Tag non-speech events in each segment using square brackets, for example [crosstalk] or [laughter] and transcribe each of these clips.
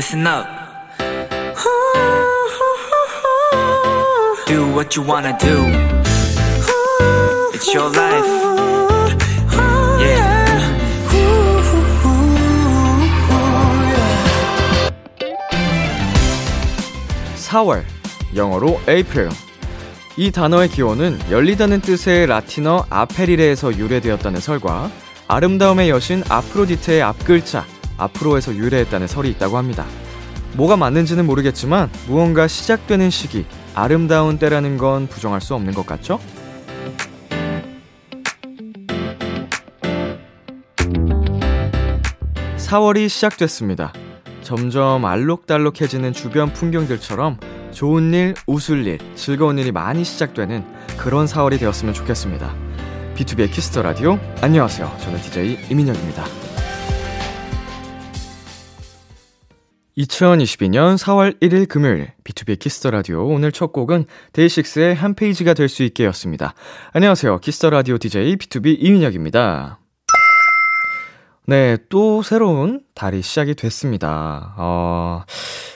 listen up. Do what you wanna do. It's your life. Yeah. 4월, 영어로 April. 이 단어의 기원은 열리다는 뜻의 라틴어 아페리레에서 유래되었다는 설과 아름다움의 여신 아프로디테의 앞글자 아프로에서 유래했다는 설이 있다고 합니다. 뭐가 맞는지는 모르겠지만 무언가 시작되는 시기, 아름다운 때라는 건 부정할 수 없는 것 같죠? 4월이 시작됐습니다. 점점 알록달록해지는 주변 풍경들처럼 좋은 일, 웃을 일, 즐거운 일이 많이 시작되는 그런 4월이 되었으면 좋겠습니다. B2B의 키스터 라디오. 안녕하세요. 저는 DJ 이민혁입니다. 2022년 4월 1일 금요일 B2B 키스터 라디오 오늘 첫 곡은 데이식스의 한 페이지가 될 수 있게였습니다. 안녕하세요. 키스터 라디오 DJ B2B 이민혁입니다. 네, 또 새로운 달이 시작이 됐습니다. 어,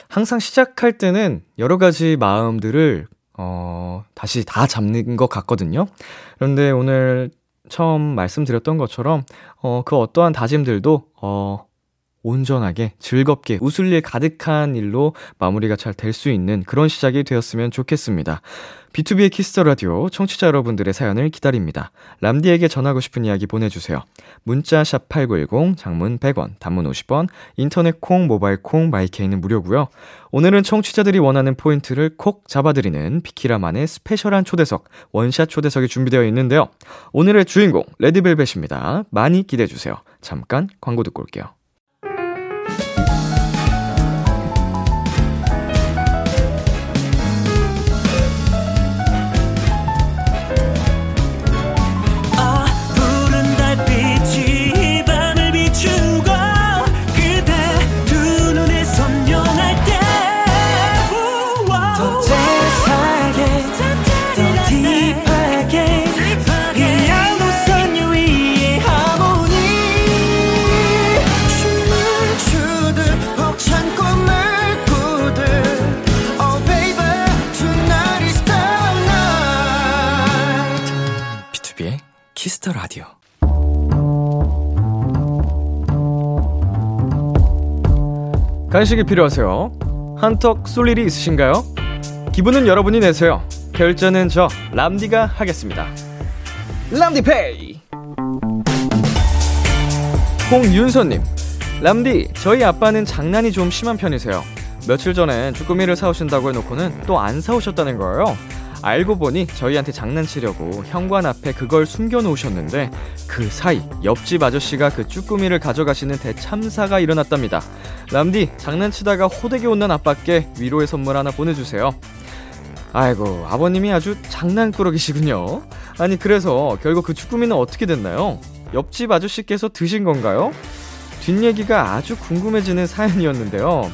항상 시작할 때는 여러 가지 마음들을 어, 다시 다 잡는 것 같거든요. 그런데 오늘 처음 말씀드렸던 것처럼 어, 그 어떠한 다짐들도 어, 온전하게 즐겁게 웃을 일 가득한 일로 마무리가 잘 될 수 있는 그런 시작이 되었으면 좋겠습니다. B2B의 키스터 라디오 청취자 여러분들의 사연을 기다립니다. 람디에게 전하고 싶은 이야기 보내주세요. 문자 샵 #8910 장문 100원, 단문 50원, 인터넷 콩, 모바일 콩, 마이케이는 무료고요. 오늘은 청취자들이 원하는 포인트를 콕 잡아드리는 비키라만의 스페셜한 초대석 원샷 초대석이 준비되어 있는데요. 오늘의 주인공 레드벨벳입니다. 많이 기대해 주세요. 잠깐 광고 듣고 올게요. Kiss the Radio. 간식이 필요하세요? 한턱 쏠 일이 있으신가요? 기분은 여러분이 내세요. 결제는 저 람디가 하겠습니다. 람디페이. 홍윤서님, 람디, 저희 아빠는 장난이 좀 심한 편이세요. 며칠 전엔 쭈꾸미를 사오신다고 해놓고는 또 안 사오셨다는 거예요. 알고 보니 저희한테 장난치려고 현관 앞에 그걸 숨겨놓으셨는데 그 사이 옆집 아저씨가 그 쭈꾸미를 가져가시는 대참사가 일어났답니다. 람디 장난치다가 호되게 혼난 아빠께 위로의 선물 하나 보내주세요. 아이고 아버님이 아주 장난꾸러기시군요. 아니 그래서 결국 그 쭈꾸미는 어떻게 됐나요? 옆집 아저씨께서 드신 건가요? 뒷얘기가 아주 궁금해지는 사연이었는데요.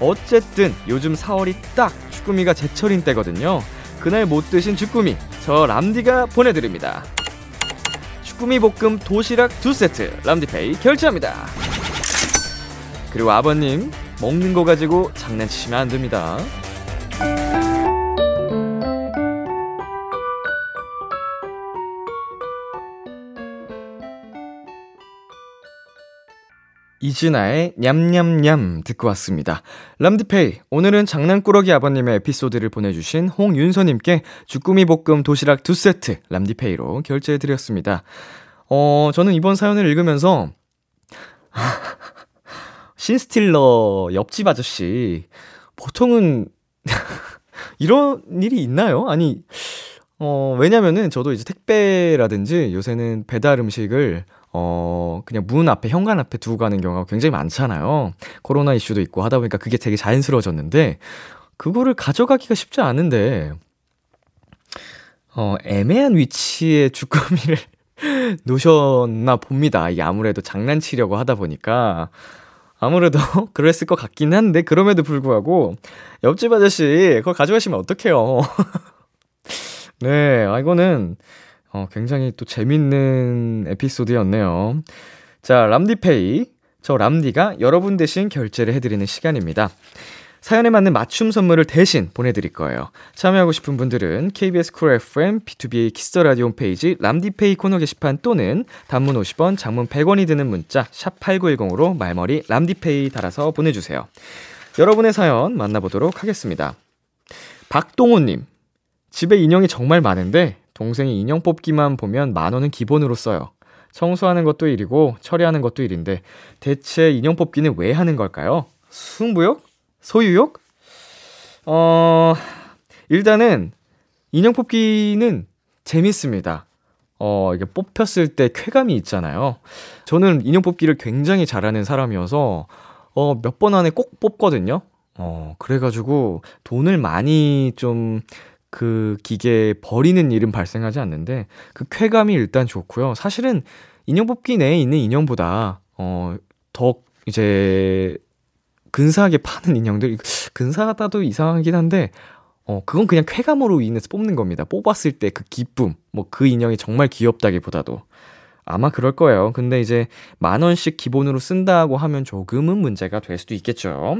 어쨌든 요즘 4월이 딱 쭈꾸미가 제철인 때거든요. 그날 못 드신 쭈꾸미 저 람디가 보내드립니다. 쭈꾸미 볶음 도시락 두 세트 람디페이 결제합니다. 그리고 아버님 먹는 거 가지고 장난치시면 안 됩니다. 이진아의 냠냠냠 듣고 왔습니다. 람디페이, 오늘은 장난꾸러기 아버님의 에피소드를 보내주신 홍윤서님께 주꾸미 볶음 도시락 두 세트 람디페이로 결제해드렸습니다. 어, 저는 이번 사연을 읽으면서 [laughs] 신스틸러 옆집 아저씨, 보통은 [laughs] 이런 일이 있나요? 아니, 어, 왜냐면은 저도 이제 택배라든지 요새는 배달 음식을 어, 그냥 문 앞에, 현관 앞에 두고 가는 경우가 굉장히 많잖아요. 코로나 이슈도 있고 하다 보니까 그게 되게 자연스러워졌는데, 그거를 가져가기가 쉽지 않은데, 어, 애매한 위치에 [laughs] 주꾸미를 놓으셨나 봅니다. 이게 아무래도 장난치려고 하다 보니까. 아무래도 [laughs] 그랬을 것 같긴 한데, 그럼에도 불구하고, 옆집 아저씨, 그걸 가져가시면 어떡해요. [laughs] 네, 아, 이거는, 어, 굉장히 또 재밌는 에피소드였네요. 자, 람디페이. 저 람디가 여러분 대신 결제를 해드리는 시간입니다. 사연에 맞는 맞춤 선물을 대신 보내드릴 거예요. 참여하고 싶은 분들은 KBS 쿨 FM, B2B의 키스터 라디오 홈페이지 람디페이 코너 게시판 또는 단문 50원, 장문 100원이 드는 문자 샵 8910으로 말머리 람디페이 달아서 보내주세요. 여러분의 사연 만나보도록 하겠습니다. 박동호님, 집에 인형이 정말 많은데 동생이 인형 뽑기만 보면 만 원은 기본으로 써요. 청소하는 것도 일이고 처리하는 것도 일인데 대체 인형 뽑기는 왜 하는 걸까요? 승부욕? 소유욕? 어, 일단은 인형 뽑기는 재밌습니다. 어, 이게 뽑혔을 때 쾌감이 있잖아요. 저는 인형 뽑기를 굉장히 잘하는 사람이어서 어, 몇 번 안에 꼭 뽑거든요. 어, 그래가지고 돈을 많이 좀 그 기계에 버리는 일은 발생하지 않는데 그 쾌감이 일단 좋고요. 사실은 인형 뽑기 내에 있는 인형보다 어, 더 이제 근사하게 파는 인형들 근사하다도 이상하긴 한데 어 그건 그냥 쾌감으로 인해서 뽑는 겁니다. 뽑았을 때 그 기쁨, 뭐 그 인형이 정말 귀엽다기보다도 아마 그럴 거예요. 근데 이제 만 원씩 기본으로 쓴다고 하면 조금은 문제가 될 수도 있겠죠.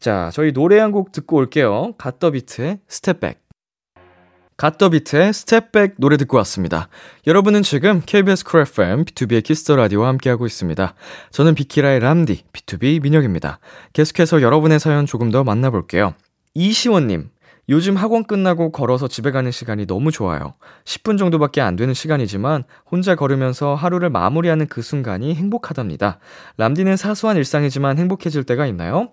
자, 저희 노래 한 곡 듣고 올게요. 갓더비트의 스텝백. 갓더비트의 스텝백 노래 듣고 왔습니다. 여러분은 지금 KBS 쿨 FM, B2B의 키스터 라디오와 함께하고 있습니다. 저는 비키라의 람디, BTOB 민혁입니다. 계속해서 여러분의 사연 조금 더 만나볼게요. 이시원님, 요즘 학원 끝나고 걸어서 집에 가는 시간이 너무 좋아요. 10분 정도밖에 안 되는 시간이지만 혼자 걸으면서 하루를 마무리하는 그 순간이 행복하답니다. 람디는 사소한 일상이지만 행복해질 때가 있나요?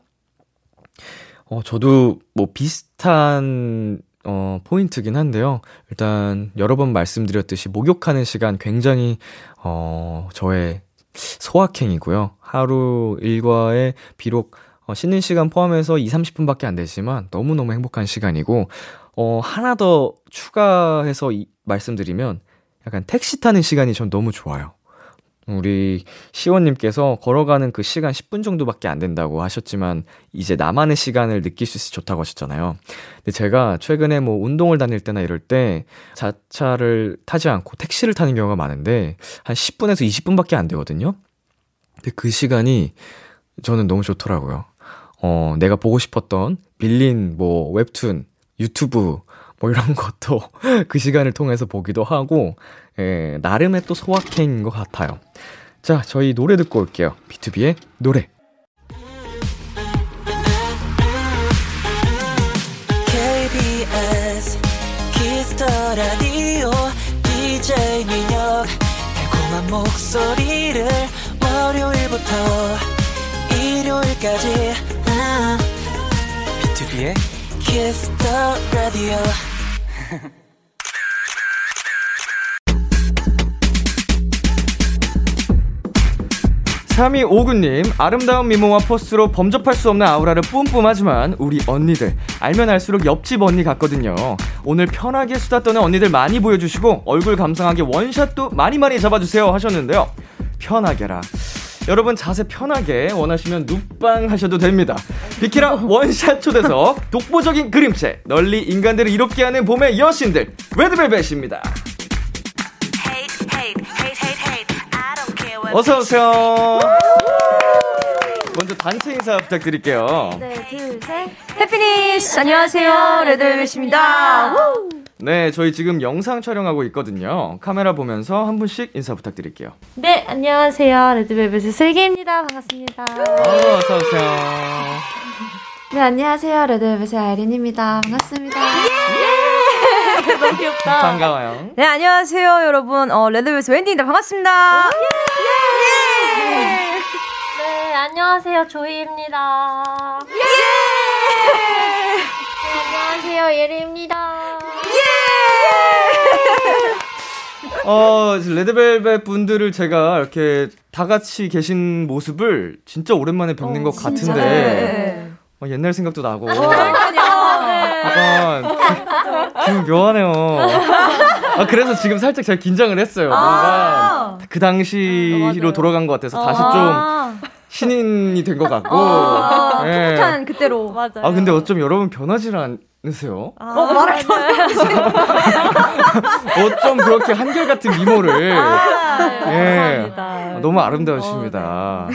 어, 저도 뭐 비슷한 어, 포인트긴 한데요. 일단 여러 번 말씀드렸듯이 목욕하는 시간 굉장히 어, 저의 소확행이고요. 하루 일과에 비록 어, 쉬는 시간 포함해서 2, 30분밖에 안 되지만 너무너무 행복한 시간이고 어, 하나 더 추가해서 이, 말씀드리면 약간 택시 타는 시간이 전 너무 좋아요. 우리 시원님께서 걸어가는 그 시간 10분 정도밖에 안 된다고 하셨지만 이제 나만의 시간을 느낄 수 있어 좋다고 하셨잖아요. 근데 제가 최근에 뭐 운동을 다닐 때나 이럴 때 자차를 타지 않고 택시를 타는 경우가 많은데 한 10분에서 20분밖에 안 되거든요. 근데 그 시간이 저는 너무 좋더라고요. 어, 내가 보고 싶었던 빌린 뭐 웹툰, 유튜브 뭐 이런 [laughs] 것도 그 시간을 통해서 보기도 하고 예, 나름의 또 소확행인 것 같아요. 자, 저희 노래 듣고 올게요. B2B의 노래. 라디오 DJ 민혁 달콤한 목소리를 월요일부터 일요일까지 아, BTOB의 Kiss the Radio [laughs] 3259님, 아름다운 미모와 포스로 범접할 수 없는 아우라를 뿜뿜하지만 우리 언니들 알면 알수록 옆집 언니 같거든요. 오늘 편하게 수다 떠는 언니들 많이 보여주시고 얼굴 감상하게 원샷도 많이 많이 잡아주세요 하셨는데요. 편하게라. 여러분 자세 편하게 원하시면 눕방 하셔도 됩니다. 비키라 원샷 초대석 독보적인 그림체 널리 인간들을 이롭게 하는 봄의 여신들 레드벨벳입니다. 어서 오세요. 먼저 단체 인사 부탁드릴게요. 네, 둘, 셋. 해피니스! 안녕하세요. 레드벨벳입니다. 네, 저희 지금 영상 촬영하고 있거든요. 카메라 보면서 한 분씩 인사 부탁드릴게요. 네, 안녕하세요. 레드벨벳의 슬기입니다. 반갑습니다. 어, 어서 오세요. 네, 안녕하세요. 레드벨벳의 아이린입니다. 반갑습니다. 예! [laughs] 너무 귀엽다. 반가워요. 네, 안녕하세요, 여러분. 어, 레드벨벳 웬디입니다. 반갑습니다. 네, 안녕하세요. 조이입니다. 예! 네, 안녕하세요. 예리입니다. 어, 레드벨벳 분들을 제가 이렇게 다 같이 계신 모습을 진짜 오랜만에 뵙는 것 같은데 네. 어, 옛날 생각도 나고 그러니까요. 약간 기분 묘하네요. 아, 그래서 지금 살짝 제가 긴장을 했어요. 뭔가 그 당시로 돌아간 것 같아서 다시 좀 아, 신인이 된 것 같고. 아, 예. 풋풋한 그때로. 맞아요. 아 근데 어쩜 여러분 변하지 않으세요? 아, 어, 말할 거 [laughs] 어쩜 그렇게 한결같은 미모를 아, 네, 예. 감사합니다. 아, 너무 아름다우십니다.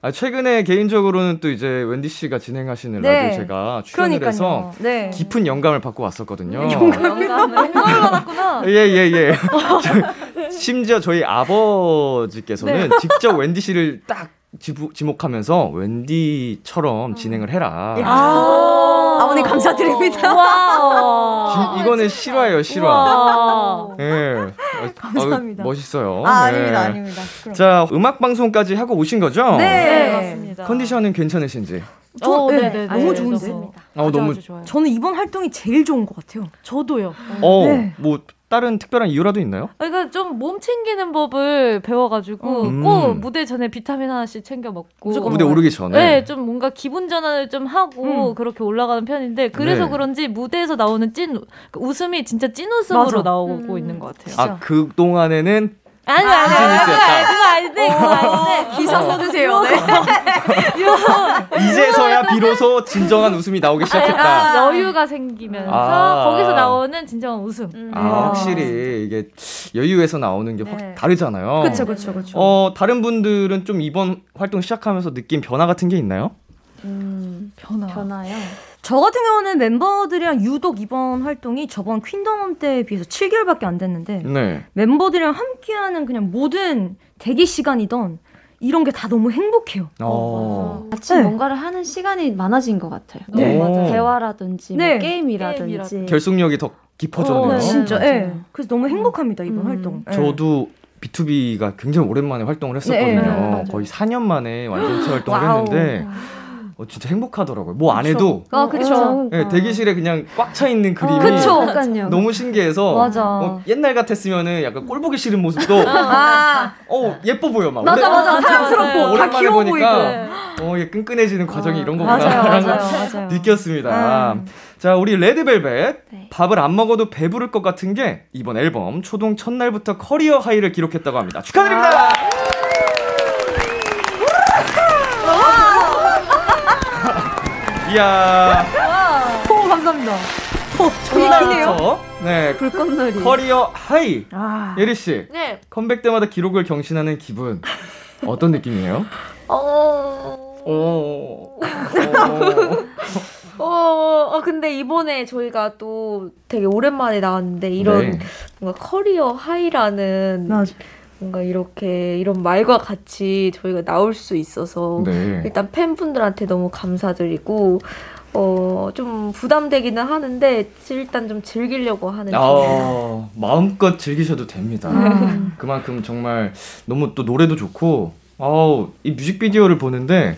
아, 최근에 개인적으로는 또 이제 wendy 씨가 진행하시는 네. 라디오 제가 출연을 해서 그러니까요. 네. 깊은 영감을 받고 왔었거든요. 영감을 영감을 받았구나. 예, 예, 예. 저- [laughs] 심지어 저희 아버지께서는 네. 직접 웬디 씨를 딱 지부, 지목하면서 웬디처럼 진행을 해라. 아, 아버님 감사드립니다. 와. 진- 이거는 실화예요, 실화. 와. 예. 어, 감사합니다. 어, 멋있어요. 아, 예. 아닙니다, 아닙니다. 그럼. 자, 음악 방송까지 하고 오신 거죠? 네. 네, 맞습니다. 컨디션은 괜찮으신지? 저, 어, 네, 네네. 너무 좋은데? 어, 너무 아주 좋아요. 저는 이번 활동이 제일 좋은 것 같아요. 저도요. 어, 네. 뭐 다른 특별한 이유라도 있나요? 그러니까 좀 몸 챙기는 법을 배워가지고 음. 꼭 무대 전에 비타민 하나씩 챙겨 먹고 무조건 무대 오르기 전에. 네, 좀 뭔가 기분 전환을 좀 하고 음. 그렇게 올라가는 편인데 그래서 네. 그런지 무대에서 나오는 찐그 웃음이 진짜 찐 웃음으로 맞아. 나오고 음. 있는 것 같아요. 아, 그 동안에는 아니 아니 아니. 그거 아닌데 그거 아닌데 기사 써주세요. 네. 이제서야 비로소 진정한 웃음이 나오기 시작했다. 아, 여유가 생기면서 아. 거기서 나오는 진정한 웃음. 아, 확실히 이게 여유에서 나오는 게확 네. 다르잖아요. 그쵸, 그쵸, 그쵸. 어, 다른 분들은 좀 이번 활동 시작하면서 느낀 변화 같은 게 있나요? 변화. 변화요. 저 같은 경우는 멤버들이랑 유독 이번 활동이 저번 퀸덤 때에 비해서 7개월밖에 안 됐는데 네. 멤버들이랑 함께하는 그냥 모든 대기 시간이던 이런 게 다 너무 행복해요. 어. 같이 네. 뭔가를 하는 시간이 많아진 것 같아요. 네. 맞아요. 오. 대화라든지 네. 뭐 게임이라든지. 게임이라든지. 결속력이 더 깊어졌네요. 어, 네. 진짜. 예. 그래서 너무 행복합니다, 이번 음. 활동. 예. 저도 B2B가 굉장히 오랜만에 활동을 했었거든요. 네, 맞아요. 거의 4년 만에 완전체 활동을. 했는데 어, 진짜 행복하더라고요. 뭐 안 해도 아, 그쵸. 네, 대기실에 그냥 꽉 차 있는 그림이 그쵸. 약간요. 너무 신기해서 맞아. 어, 옛날 같았으면은 약간 꼴 보기 싫은 모습도 아, 어 예뻐 보여 막. 맞아, 맞아. 사랑스럽고, 다 오랜만에 귀여워 보니까 보이고. 어, 이게 끈끈해지는 과정이 이런 거구나라는 맞아요. 느꼈습니다. 음. 자, 우리 레드벨벳 네. 밥을 안 먹어도 배부를 것 같은 게 이번 앨범 초동 첫날부터 커리어 하이를 기록했다고 합니다. 축하드립니다. 이야, 오, 감사합니다. 오, 저기 기네요. 네 불꽃놀이. career high. 아, 예리 씨 네. 컴백 때마다 기록을 경신하는 기분 어떤 느낌이에요? 어... 오. 어, 어, 근데 이번에 저희가 또 되게 오랜만에 나왔는데 이런 네. 뭔가 career high라는 맞아. 뭔가 이렇게 이런 말과 같이 저희가 나올 수 있어서 네. 일단 팬분들한테 너무 감사드리고 어, 좀 부담되기는 하는데 일단 좀 즐기려고 하는 중이에요. 아, 마음껏 즐기셔도 됩니다. 음. 그만큼 정말 너무 또 노래도 좋고, 아우, 이 뮤직비디오를 보는데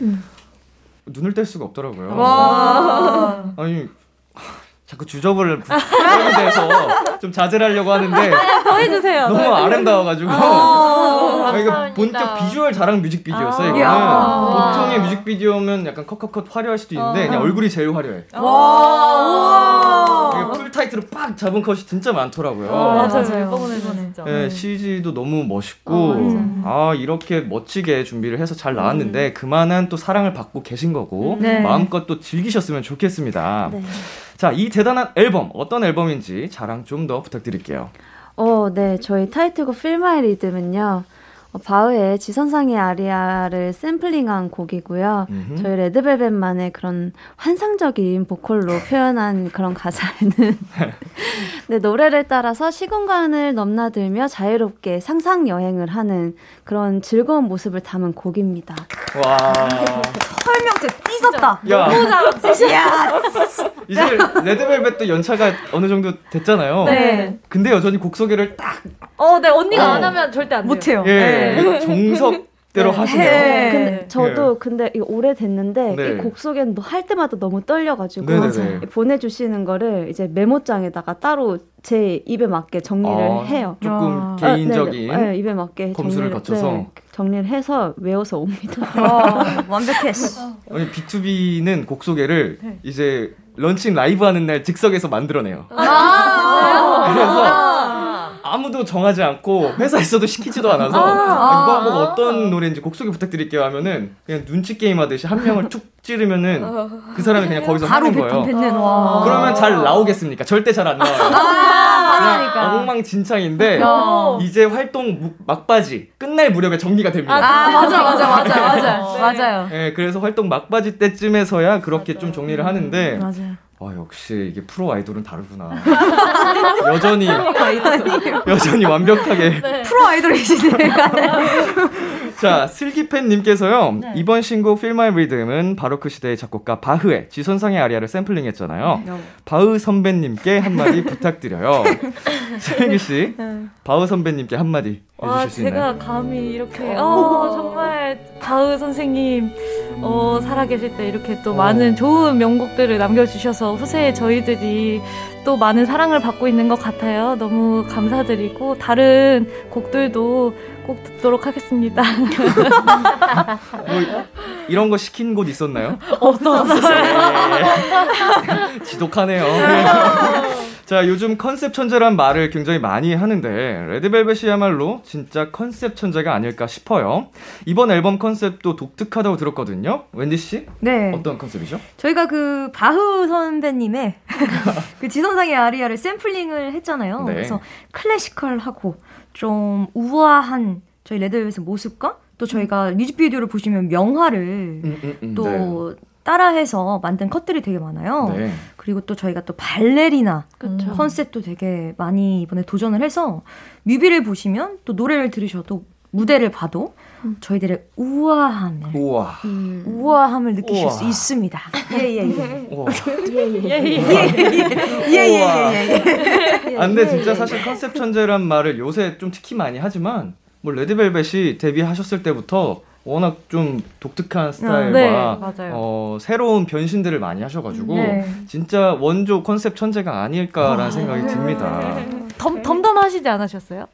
눈을 뗄 수가 없더라고요. 와. 아니, 자꾸 주접을 [laughs] 부르는 데서 좀 자제를 하려고 하는데 더 해주세요. 너무 아름다워가지고. 아, 이거 감사합니다. 본격 비주얼 자랑 뮤직비디오였어요, 아, 이거는. 이야. 보통의 뮤직비디오면 약간 컷컷컷 화려할 수도 있는데, 그냥 얼굴이 제일 화려해. 와. 이게 full tight로 빡 잡은 컷이 진짜 많더라고요. 아, 맞아요. 맞아요. 이번에 진짜. 네, CG도 너무 멋있고, 어, 아, 이렇게 멋지게 준비를 해서 잘 나왔는데, 그만한 또 사랑을 받고 계신 거고, 네. 마음껏 또 즐기셨으면 좋겠습니다. 네. 자, 이 대단한 앨범, 어떤 앨범인지 자랑 좀 더 부탁드릴게요. 어, 네. 저희 타이틀곡 Feel My Rhythm은요. 어, 바흐의 지선상의 아리아를 샘플링한 곡이고요. 음흠. 저희 레드벨벳만의 그런 환상적인 보컬로 표현한 그런 가사에는 [laughs] 네, 노래를 따라서 시공간을 넘나들며 자유롭게 상상 여행을 하는 그런 즐거운 모습을 담은 곡입니다. 와. 설명제 찢었다. 야, 야. 이제 레드벨벳도 연차가 어느 정도 됐잖아요. 네. 근데 여전히 곡 소개를 딱, 어, 네. 언니가 어. 안 하면 절대 안 돼요. 못해요. 예, 정석 대로 하시네요. 네. 근데 저도 근데 이거 오래됐는데 네. 이곡 소개는 할 때마다 너무 떨려가지고 네네네. 보내주시는 거를 이제 메모장에다가 따로 제 입에 맞게 정리를 아, 해요. 조금 아. 개인적인 아, 네네. 네, 입에 맞게 검수를 정리를, 거쳐서? 네, 정리를 해서 외워서 옵니다. [laughs] 어, 완벽했어. 아니, BTOB는 곡 소개를 네. 이제 런칭 라이브 하는 날 즉석에서 만들어내요. 아, 그래서 아, 아무도 정하지 않고 회사에서도 시키지도 않아서 아, 이거 한곡 어떤 노래인지 곡 소개 부탁드릴게요 하면은 그냥 눈치 게임 하듯이 한 명을 툭 찌르면은 그 사람이 그냥 거기서 바로 하는 거예요. 그러면 잘 나오겠습니까? 절대 잘 안 나와요. 그러니까. 엉망진창인데 어. 이제 활동 무- 막바지 끝날 무렵에 정리가 됩니다. 아 맞아 맞아 맞아 맞아 맞아요. 네, 그래서 활동 막바지 때쯤에서야 그렇게 좀 정리를 하는데 맞아요. 와 역시 이게 프로 아이돌은 다르구나. [laughs] 여전히 여전히 완벽하게 프로 아이돌이시네. [laughs] 자, 슬기팬님께서요, 네. 이번 신곡 Feel My Rhythm은 바로크 시대의 작곡가 바흐의 지선상의 아리아를 샘플링 했잖아요. 네. 바흐 선배님께 한마디 [laughs] 부탁드려요. 슬기씨, 네. 바흐 선배님께 한마디 와, 해주실 수 있나요? 제가 감히 이렇게, 어, 정말, 바흐 선생님, 어, 살아계실 때 이렇게 또 많은 좋은 명곡들을 남겨주셔서 후세에 저희들이 또 많은 사랑을 받고 있는 것 같아요. 너무 감사드리고, 다른 곡들도 꼭 듣도록 하겠습니다. 뭐, 이런 거 시킨 곳 있었나요? 없었어요. 네. [laughs] 지독하네요. [laughs] 자, 요즘 컨셉 천재란 말을 굉장히 많이 하는데, 레드벨벳이야말로 진짜 컨셉 천재가 아닐까 싶어요. 이번 앨범 컨셉도 독특하다고 들었거든요. 웬디 씨? 네. 어떤 컨셉이죠? 저희가 그 바흐 선배님의 [laughs] 그 지선상의 아리아를 샘플링을 했잖아요. 네. 그래서 클래시컬하고 좀 우아한 저희 레드벨벳의 모습과 또 저희가 뮤직비디오를 보시면 명화를 음, 음, 음, 또 따라해서 만든 컷들이 되게 많아요. 네. 네. 그리고 또 저희가 또 발레리나 그쵸. 컨셉도 되게 많이 이번에 도전을 해서 뮤비를 보시면 또 노래를 들으셔도 무대를 봐도 저희들의 우아함을 우와. 우아함을 느끼실 우와. 수 있습니다. 예예예. 우와. 예예예예. 아, 근데 진짜 사실 컨셉 천재란 말을 요새 좀 특히 많이 하지만 뭐 레드벨벳이 데뷔하셨을 때부터 워낙 좀 독특한 스타일과 네, 맞아요. 어, 새로운 변신들을 많이 하셔가지고 네. 진짜 원조 컨셉 천재가 아닐까라는 생각이 듭니다. 덤, 덤덤하시지 않으셨어요?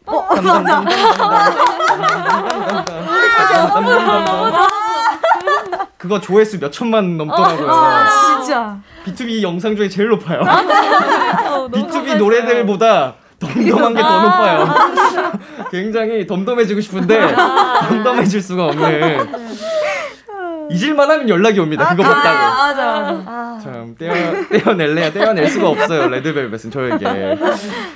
그거 조회수 몇 천만 넘더라고요. 아, 진짜. B2B 영상 중에 제일 높아요. 어, 너무 [laughs] B2B 감사했어요. 노래들보다 덤덤한 게 더 높아요. [laughs] 굉장히 덤덤해지고 싶은데 덤덤해질 수가 없는. 잊을만 하면 연락이 옵니다. 그거 봤다고. 맞아. 참 떼어 떼어낼래야 떼어낼 수가 없어요. 레드벨벳은 저에게.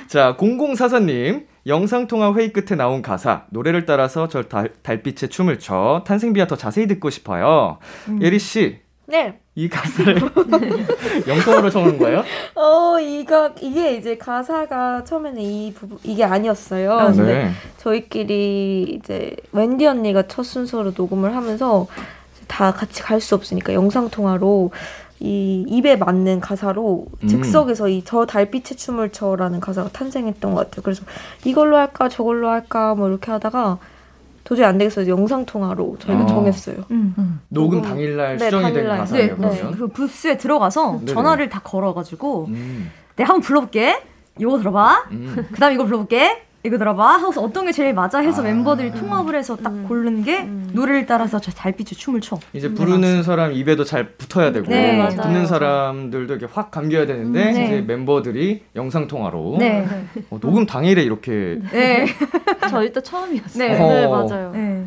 자, 0044님 영상 통화 회의 끝에 나온 가사 노래를 따라서 저 달, 달빛에 춤을 춰 탄생 비화 더 자세히 듣고 싶어요. 예리 씨, 네. 이 가사를 [laughs] 영통으로 적은 거예요? 어, 이거, 이게 이제 가사가 처음에는 이 부분, 이게 아니었어요. 네. 근데 저희끼리 이제 웬디 언니가 첫 순서로 녹음을 하면서 다 같이 갈 수 없으니까 영상 통화로 이 입에 맞는 가사로 음. 즉석에서 이 저 달빛의 춤을 춰라는 가사가 탄생했던 것 같아요. 그래서 이걸로 할까 저걸로 할까 뭐 이렇게 하다가 도저히 안 되겠어서 영상 통화로 저희가 어. 정했어요. 음. 녹음 녹음. 당일날 네, 수정이 된 당일날. 네, 가사예요, 네. 그러면. 그 부스에 들어가서 네네. 전화를 다 걸어가지고 음, 네 한번 불러볼게. 이거 들어봐. 음. 그다음 이거 불러볼게. 이거 들어봐. 하고서 어떤 게 제일 맞아 해서 아. 멤버들이 통합을 해서 딱 고르는 게 노래를 따라서 저 달빛의 춤을 춰. 이제 부르는 사람 입에도 잘 붙어야 되고 네, 맞아요. 듣는 사람들도 이렇게 확 감겨야 되는데 음, 네. 이제 멤버들이 영상 통화로 네. 어, 녹음 당일에 이렇게 네. [laughs] 저희 때 처음이었어요. 네. 어. 네, 맞아요. 네.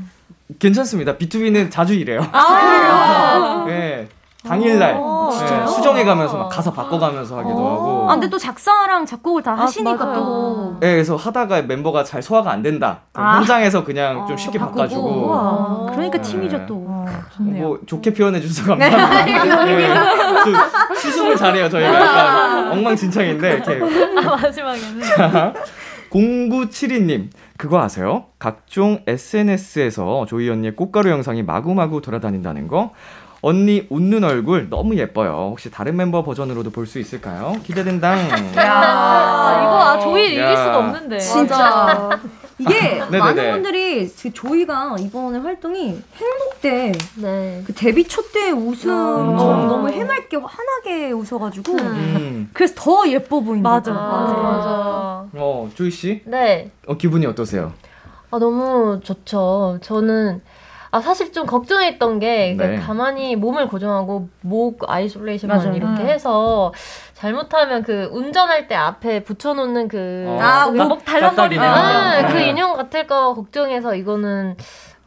괜찮습니다. B2B는 자주 이래요. 아, 그래요? 네. 당일날 어, 네, 진짜요? 수정해 가면서 막 가사 바꿔가면서 하기도 어. 하고. 아, 근데 또 작사랑 작곡을 다 하시니까 맞아요. 또. 네, 그래서 하다가 멤버가 잘 소화가 안 된다. 아. 현장에서 그냥 좀 쉽게. 바꿔주고. 우와. 그러니까 네. 팀이죠 또. 어, 좋네요. 뭐 좋게 표현해 주셔서 감사합니다. [laughs] 네. 좀 수습을 잘해요 저희가 약간 엉망진창인데 이렇게 [laughs] 마지막에는. 0972님 그거 아세요? 각종 SNS에서 조이 언니의 꽃가루 영상이 마구마구 돌아다닌다는 거 언니 웃는 얼굴 너무 예뻐요 혹시 다른 멤버 버전으로도 볼 수 있을까요? 기대된다 [laughs] 아, 이거 아, 조이 이길 야. 수가 없는데. 진짜. [laughs] 이게. 많은 분들이 그 조이가 이번에 활동이 행복때 네. 그 데뷔 초 때 웃음처럼 음. 너무 해맑게 환하게 웃어가지고 음. 그래서 더 예뻐 보인다. 맞아. 맞아. 맞아. 어 조이 씨 네. 어, 기분이 어떠세요? 아, 너무 좋죠. 저는 아 사실 좀 걱정했던 게 네. 가만히 몸을 고정하고 목 isolation만 맞아요. 이렇게 음. 해서 잘못하면 그 운전할 때 앞에 붙여놓는 그 어. 아, 목목 달랑거리는 아. 그 네. 인형 같을까 걱정해서 이거는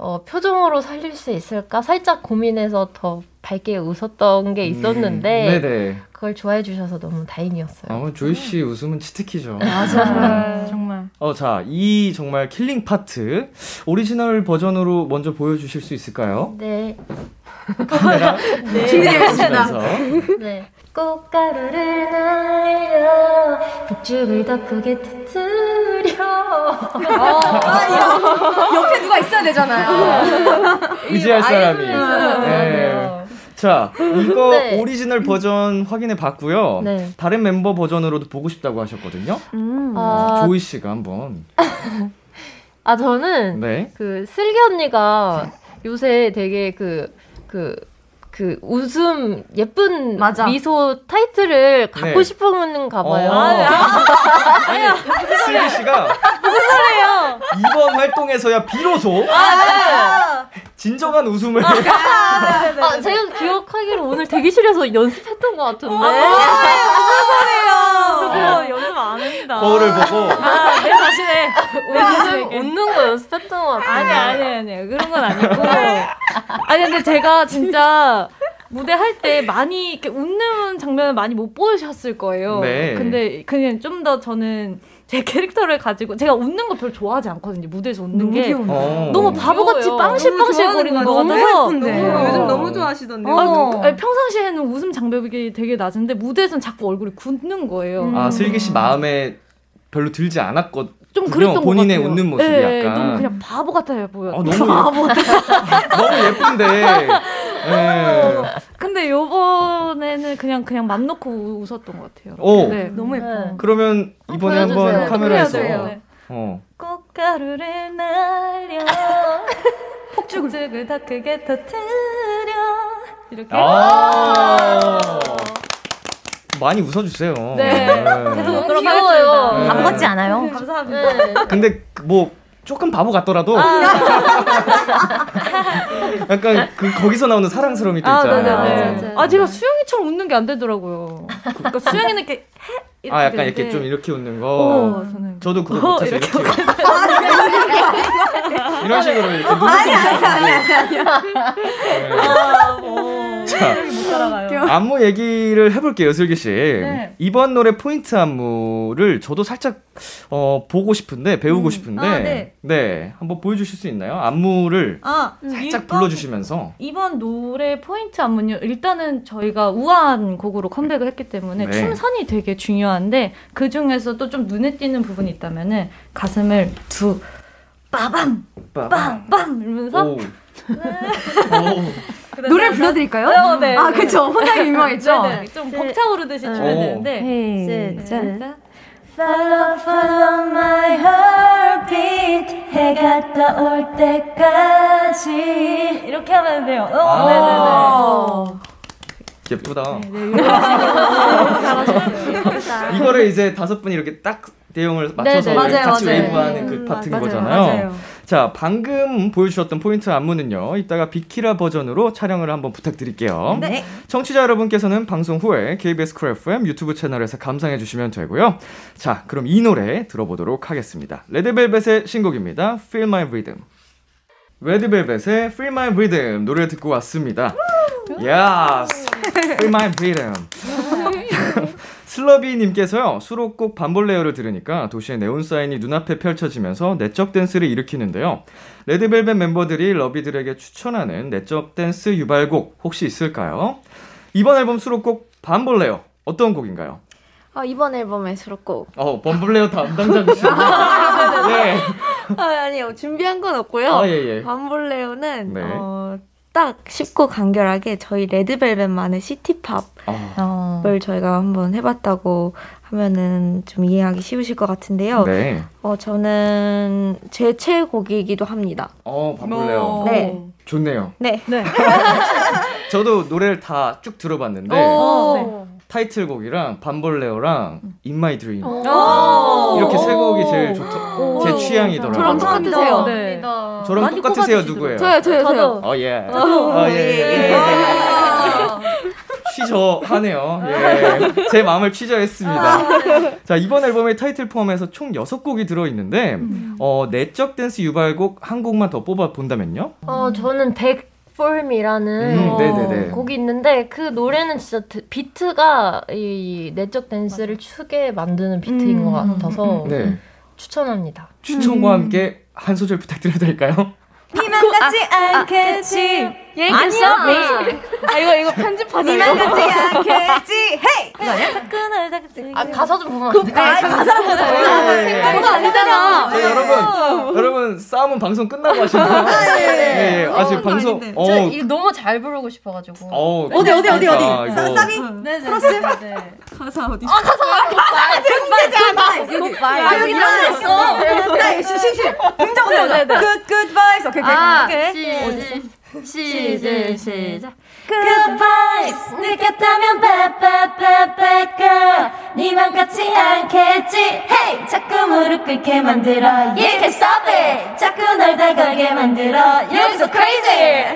어, 표정으로 살릴 수 있을까 살짝 고민해서 더 밝게 웃었던 게 있었는데 음, 네네. 그걸 좋아해 주셔서 너무 다행이었어요. 어, 조이 씨 웃음은 치트키죠. 맞아. 정말. 어, 자, 이 정말 killing part 오리지널 버전으로 먼저 보여 주실 수 있을까요? 네. 카메라 [laughs] 있습니다. 보시면서. 네. 꽃가루를 날려 폭죽을 더 크게 터뜨려 옆에 누가 있어야 되잖아요. [laughs] 의지할 사람이. 네. 자, 이거 네. 오리지널 버전 확인해 봤고요. 네. 다른 멤버 버전으로도 보고 싶다고 하셨거든요. 음. 아, 조이 씨가 한번. 아 저는 네. 그 슬기 언니가 요새 되게 그 그 그 웃음 예쁜 맞아. 미소 타이틀을 갖고 네. 싶은가 봐요. 어. 아니, 슬기 씨가 무슨 소리예요? 이번 활동에서야 비로소 진정한 웃음을 아, 제가 기억하기로 오늘 대기실에서 연습했던 것 같은데. 저 그거 연습 안 합니다. 거울을 보고 아, 내 자신의 내 웃는, 자신에게. 웃는 거 연습했던 것 같은데. 아니 아니 아니 그런 건 아니고. 아니 근데 제가 진짜 무대 할 때 많이 이렇게 웃는 장면을 많이 못 보셨을 거예요. 네. 근데 그냥 좀 더 저는 제 캐릭터를 가지고 제가 웃는 거 별로 좋아하지 않거든요. 무대에서 웃는 게 어. 너무 바보같이. 빵실빵실 거리는 것 같아서 예쁜데. 어. 요즘 너무 좋아하시던데요. 아, 어. 그- 아니, 평상시에는 웃음 장벽이 되게 낮은데 무대에서는 자꾸 얼굴이 굳는 거예요. 아, 슬기 씨 마음에 별로 들지 않았거든요. 좀 그랬던 본인의 것 같아요. 웃는 모습이 네, 약간. 너무 그냥 바보 같아 보여. 어, 너무 예, [laughs] 너무 예쁜데. [laughs] 예. 근데 요번에는 그냥 그냥 맘 놓고 우- 웃었던 것 같아요. 오. 네. 너무 예뻐. 네. 그러면 이번에 보여주세요. 한번 어떻게 카메라에서? 네. 어. 꽃가루를 날려 [laughs] 폭죽을 더 크게 터뜨려 이렇게 아. 많이 웃어주세요. 네. 네. 계속 웃도록 귀여워요. 하겠습니다. 바보 같지 않아요? 감사합니다. 네. 근데 뭐 조금 바보 같더라도 아. [laughs] 약간 그 거기서 나오는 사랑스러움이 또 아, 있잖아요. 네네네. 맞아요. 아, 제가 수영이처럼 웃는 게 안 되더라고요. 그러니까 수영이는 이렇게 해 이렇게 아 약간 이렇게 되는데. 좀 이렇게 웃는 거. 어, 저는 저도 그거 어, 못해서 이렇게 이렇게, 이런 식으로 이렇게 아니 아니 아니 따라가요. 안무 얘기를 해볼게요, 슬기 씨. 네. 이번 노래 포인트 안무를 저도 살짝 어, 보고 싶은데 배우고 싶은데, 아, 네. 네, 한번 보여주실 수 있나요? 안무를 아, 살짝 이번- 불러주시면서. 이번 노래 포인트 안무는요. 일단은 저희가 우아한 곡으로 컴백을 했기 때문에 네. 춤선이 되게 중요한데 그 중에서도 좀 눈에 띄는 부분이 있다면은 가슴을 두 빠밤 빵빵 이러면서 오. [laughs] 오. 노래 불러드릴까요? 어, 네. 아, 그쵸. 혼자 유명했죠? 네 네. 좀 벅차오르듯이 추면 오. 되는데 네. 시작. Follow, follow my heartbeat 해가 떠올 때까지 이렇게 하면 돼요. 어, 아. 예쁘다. [laughs] 이거를 이제 다섯 분이 이렇게 딱 내용을 맞춰서 네네. 맞아요, 같이 맞아요. 웨이브하는 그 음, 파트인 맞아요, 거잖아요. 자, 방금 보여주셨던 포인트 안무는요. 이따가 비키라 버전으로 촬영을 한번 부탁드릴게요. 네. 청취자 여러분께서는 방송 후에 KBS Cool FM 유튜브 채널에서 감상해 주시면 되고요. 자, 그럼 이 노래 들어보도록 하겠습니다. 레드벨벳의 신곡입니다. Feel My Rhythm. 레드벨벳의 Feel My Rhythm 노래 듣고 왔습니다. Yes, Feel My Rhythm. 슬러비님께서요 수록곡 BAMBOLEO를 들으니까 도시의 네온 사인이 눈앞에 펼쳐지면서 내적 댄스를 일으키는데요. 레드벨벳 멤버들이 러비들에게 추천하는 내적 댄스 유발곡 혹시 있을까요? 이번 앨범 수록곡 밤볼레어 어떤 곡인가요? 아, 이번 앨범의 수록곡. 어 밤볼레어 담당자시죠? [laughs] 네. 아, 아니요. 준비한 건 없고요. 아, 예, 예. 밤볼레오는 네. 어, 딱 쉽고 간결하게 저희 레드벨벳만의 시티팝을 아, 저희가 한번 해봤다고 하면은 좀 이해하기 쉬우실 것 같은데요. 네. 어, 저는 제 최애곡이기도 합니다. 어 밤볼레어 네. 좋네요. 네. 네. [laughs] [laughs] 저도 노래를 다 쭉 들어봤는데 네. 타이틀곡이랑 밤벌레오랑 In My Dream 이렇게 세 곡이 제일 좋다 제 취향이더라고요. 저랑 똑같으세요. 네. 저랑 똑같으세요 누구예요? 저요 저요 저요. 어 예. 예, 예, 예. 어예 취저하네요. 예. 제 마음을 취저했습니다. 자, 이번 앨범의 타이틀 포함해서 총 6곡이 들어있는데, 어, 내적 댄스 유발곡 한 곡만 더 뽑아본다면요? 어, 저는 100 폼이라는 음, 네, 네, 네. 곡이 있는데 그 노래는 진짜 비트가 이 내적 댄스를 맞아. 추게 만드는 비트인 음, 것 같아서 네. 추천합니다. 추천과 함께 한 소절 부탁드려도 될까요? 니 맘 같지 않겠지. 아니야. 아 이거 이거 편집하자. 니 맘 이거. 같지 않겠지. Hey. 이거 아니야? 끈을 닦지. 아, 가사 좀 보면 안 돼? 가사로 보자. 네. 그거 아니잖아. 저 여러분, 여러분, 싸움은 방송 끝나고 하시나요? 예, 예. 아, 지금 방송, 어, 저 이거 너무 잘 부르고 싶어가지고. 어, 어디 어디 어디 어디. 아. 싸기? 네네. 크로스? 네. 가사 어디? 아 가사. Good vibe. 여기. 아 여기 있어. Good vibe. 실실. 긍정적으로. Good Good vibes. 오케이 오케이. 아, 오케이. 시, 시, 시작. Good vibes 느꼈다면 bad bad bad bad girl 니 맘 같지 않겠지 Hey 자꾸 무릎 꿇게 만들어 You can't stop it 자꾸 널 다가게 만들어 You're so crazy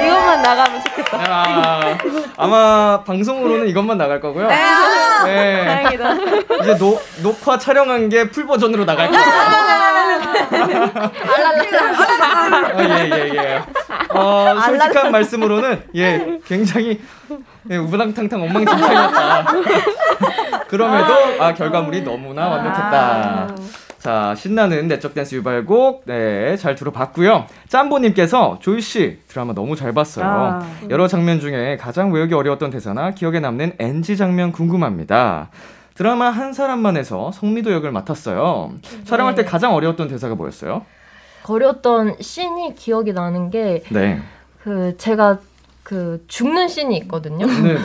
이것만 좋겠다. 야, 아마 방송으로는 이것만 나갈 거고요. 네. 다행이다. 이제 노, 녹화 촬영한 게 풀 버전으로 나갈 거예요. 어, 예, 예, 예. 어, 솔직한 말씀으로는, 예, 굉장히, 예, 우당탕탕 엉망진창이었다. 그럼에도, 아, 결과물이 너무나 완벽했다. 자, 신나는 내적 댄스 유발곡, 네, 잘 들어봤고요. 짬보님께서, 조이씨, 드라마 너무 잘 봤어요. 여러 장면 중에 가장 외우기 어려웠던 대사나 기억에 남는 NG 장면 궁금합니다. 드라마 한 사람만에서 성미도 역을 맡았어요. 촬영할 때 가장 어려웠던 대사가 뭐였어요? 거렸던 씬이 기억이 나는 게, 네. 그, 제가 그, 죽는 씬이 있거든요. 네네네.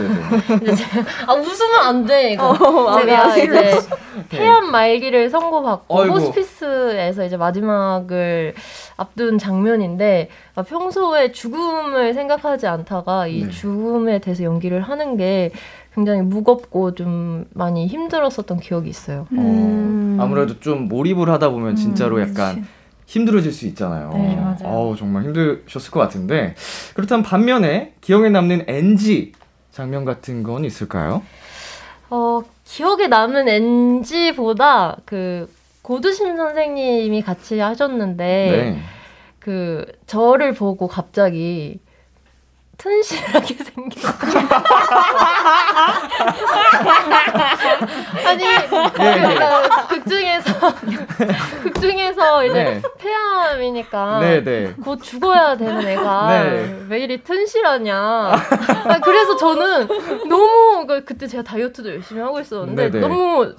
이제 제가- 아, 웃으면 안 돼, 이거. 아, 제가 미안해. 이제 폐암 말기를 선고받고 아이고. 호스피스에서 이제 마지막을 앞둔 장면인데 아, 평소에 죽음을 생각하지 않다가 이 네. 죽음에 대해서 연기를 하는 게 굉장히 무겁고 좀 많이 힘들었었던 기억이 있어요. 어, 아무래도 좀 몰입을 하다 보면 진짜로 약간 힘들어질 수 있잖아요. 네, 맞아요. 어우, 정말 힘드셨을 것 같은데. 그렇다면 반면에 기억에 남는 NG 장면 같은 건 있을까요? 어, 기억에 남은 NG보다 그 고두심 선생님이 같이 하셨는데 네. 그 저를 보고 갑자기 튼실하게 [laughs] 생겨. 아니 예, 예. 그러니까 극 중에서 [laughs] 극 중에서 이제 네. 폐암이니까 네, 네. 곧 죽어야 되는 애가 네. 왜 이리 튼실하냐. 아, 그래서 저는 너무 그- 그때 제가 다이어트도 열심히 하고 있었는데 네, 네. 너무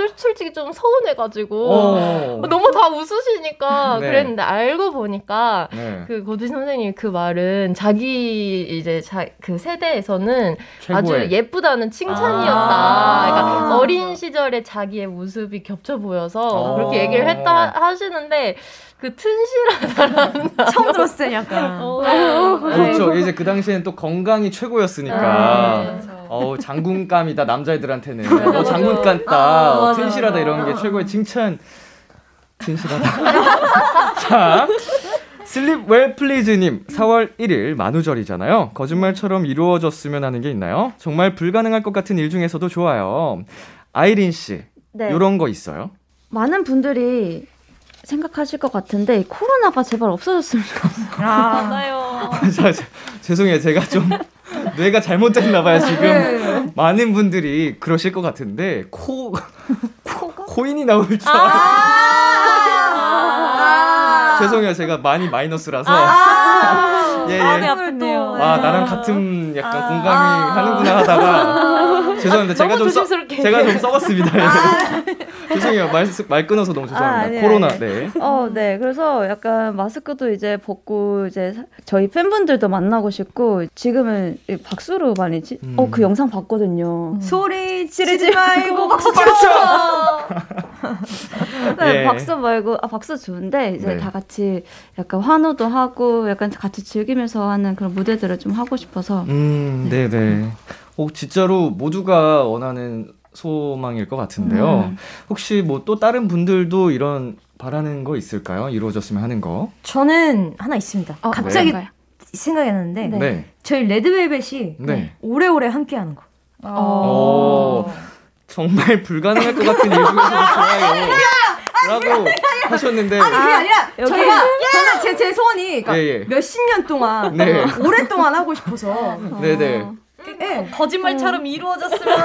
솔- 솔직히 좀 서운해가지고 어. 너무 다 웃으시니까 네. 그랬는데 알고 보니까 네. 그 고두 선생님 그 말은 자기 이제 자, 그 세대에서는 아주 최고의. 예쁘다는 칭찬이었다. 아. 그러니까 어린 시절에 자기의 모습이 겹쳐 보여서 어. 그렇게 얘기를 했다 하시는데 그 튼실하다라는 [laughs] 처음 들었을 때 약간. 그렇죠. 이제 그 당시에는 또 건강이 최고였으니까. 아, 어우, 장군감이다, 남자애들한테는. 너 장군 같다, 어, 튼실하다, 이런 게 최고의 칭찬. 튼실하다. [laughs] 자, 슬립 웰 플리즈님, 4월 1일 만우절이잖아요. 거짓말처럼 이루어졌으면 하는 게 있나요? 정말 불가능할 것 같은 일 중에서도 좋아요. 아이린 씨, 네. 요런 거 있어요? 많은 분들이 생각하실 것 같은데 코로나가 제발 없어졌으면 좋겠어요. 맞아요. [laughs] 자, 자, 죄송해요. 제가 좀 [laughs] 뇌가 잘못됐나 봐요, 지금. 많은 분들이 그러실 것 같은데 코, 코 코인이 나올 줄 알았어요. [laughs] 죄송해요. 제가 많이 마이너스라서. 예, 예. 마음이 아프네요. 아, 나랑 같은 약간 공감이 하는구나 하다가 죄송합니다. 제가 좀 써, 조심스럽게 제가 좀 썩었습니다. 예. [laughs] 죄송해요. 말, 말 끊어서 너무 죄송합니다. 아, 아니에요, 코로나. 아니에요. 네. 어, 네. 그래서 약간 마스크도 이제 벗고 이제 사- 저희 팬분들도 만나고 싶고 지금은 이 박수로 많이 치. 음. 어, 그 영상 봤거든요. 소리 지르지 말고 박수 쳐. 네, 예. 박수 말고 아 박수 좋은데 이제 네. 다 같이 약간 환호도 하고 약간 같이 즐기면서 하는 그런 무대들을 좀 하고 싶어서 음, 네, 네. 어, 진짜로 모두가 원하는 소망일 것 같은데요. 음. 혹시 뭐 또 다른 분들도 이런 바라는 거 있을까요? 이루어졌으면 하는 거. 저는 하나 있습니다. 어, 갑자기 뭔가요? 생각이 났는데 네. 네. 저희 레드벨벳이 네. 오래오래 함께하는 거. 어, 정말 불가능할 것 같은 일 중에서도 좋아요. 라고 하셨는데. 아니 그게 아니라 여기- 저희가 저는 제, 제 소원이 그러니까 예, 예. 몇십 년 동안 네. 오랫동안 하고 싶어서 네네. 예. 거짓말처럼 이루어졌으면 [laughs]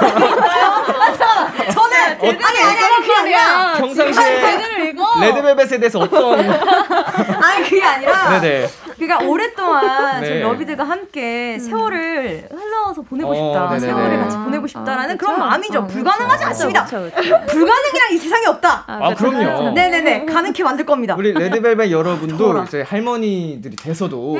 저는 아니 아니 [laughs] 아니 그게 아니라 평상시에 레드벨벳에 대해서 어떤. 아니 그게 아니라 네네. 그러니까 오랫동안 네. 저희 러비들과 함께 세월을 흘러 서 보내고 어, 싶다. 네네네. 세월을 같이 보내고 싶다라는 아, 그런 그쵸? 마음이죠. 아, 불가능하지 그쵸. 않습니다. 그쵸, 그쵸. 불가능이란 이 세상에 없다. 아, 그럼요. 네네네. 가능케 만들 겁니다. 우리 레드벨벳 여러분도. 이제 할머니들이 돼서도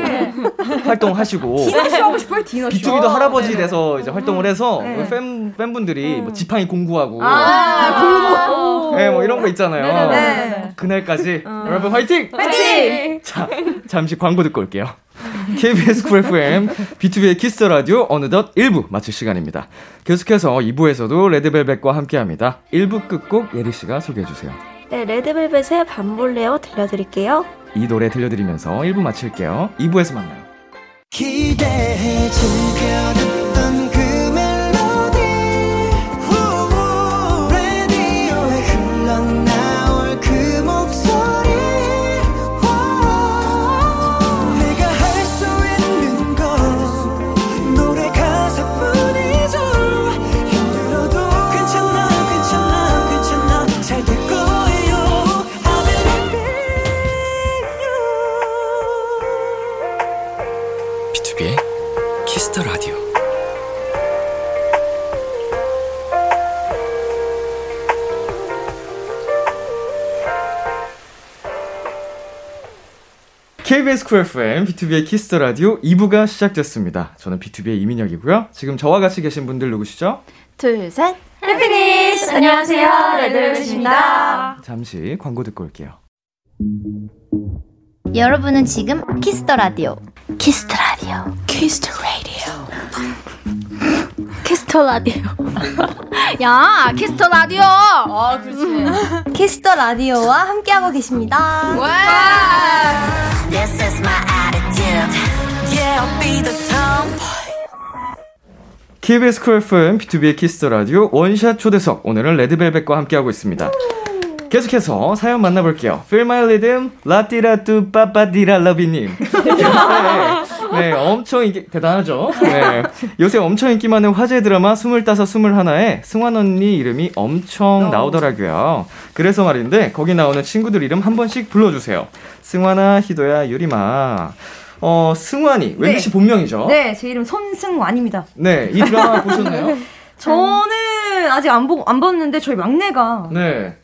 활동하시고 [laughs] 디너쇼 하고 싶어요, 디너쇼. BTOB도 할아버지 돼서 이제 활동을 해서 네. 우리 팬 팬분들이 뭐 지팡이 공구하고 아, 공구. 네, 뭐 이런 거 있잖아요. 네네네. 그날까지 여러분 화이팅! 파이팅! 자, 잠시 광고 듣고 올게요. KBS Cool FM, BTOB의 Kiss the Radio 어느덧 1부 마칠 시간입니다. 계속해서 2부에서도 레드벨벳과 함께 합니다. 1부 끝곡 예리 씨가 소개해 주세요. 네, 레드벨벳의 밤볼레오 들려드릴게요. 이 노래 들려드리면서 1부 마칠게요. 2부에서 만나요. 기대해 즐겨 KBS Cool FM, BTOB의 Kiss the Radio 2부가 시작됐습니다. 저는 BTOB의 이민혁이고요. 지금 저와 같이 계신 분들 누구시죠? 둘, 셋. Happiness 안녕하세요 레드벨벳입니다. 잠시 광고 듣고 올게요. 여러분은 지금 Kiss the Radio. Kiss the Radio. Kiss the Radio. Kiss the Radio. [laughs] 야, Kiss the Radio. 아 그렇지. Kiss [laughs] the Radio와 함께하고 계십니다. This is my attitude. Yeah, I'll be the tomboy. KBS Cool FM, BTOB의 Kiss the Radio 원샷 초대석. 오늘은 레드벨벳과 함께하고 있습니다. 계속해서 사연 만나볼게요. Feel my rhythm, 라띠라뚜 빠빠디라 러비님. 네, 네, 엄청 인기, 대단하죠? 네. 요새 엄청 인기 많은 화제 드라마 25, 21에 승완 언니 이름이 엄청 나오더라고요. 그래서 말인데, 거기 나오는 친구들 이름 한 번씩 불러주세요. 승환아, 희도야, 유리마. 어, 승환이, 웬디 씨 본명이죠? 네, 제 이름 손승완입니다. 네, 이 드라마 보셨나요? [laughs] 저는 아직 안 보고 안 봤는데 저희 막내가 네.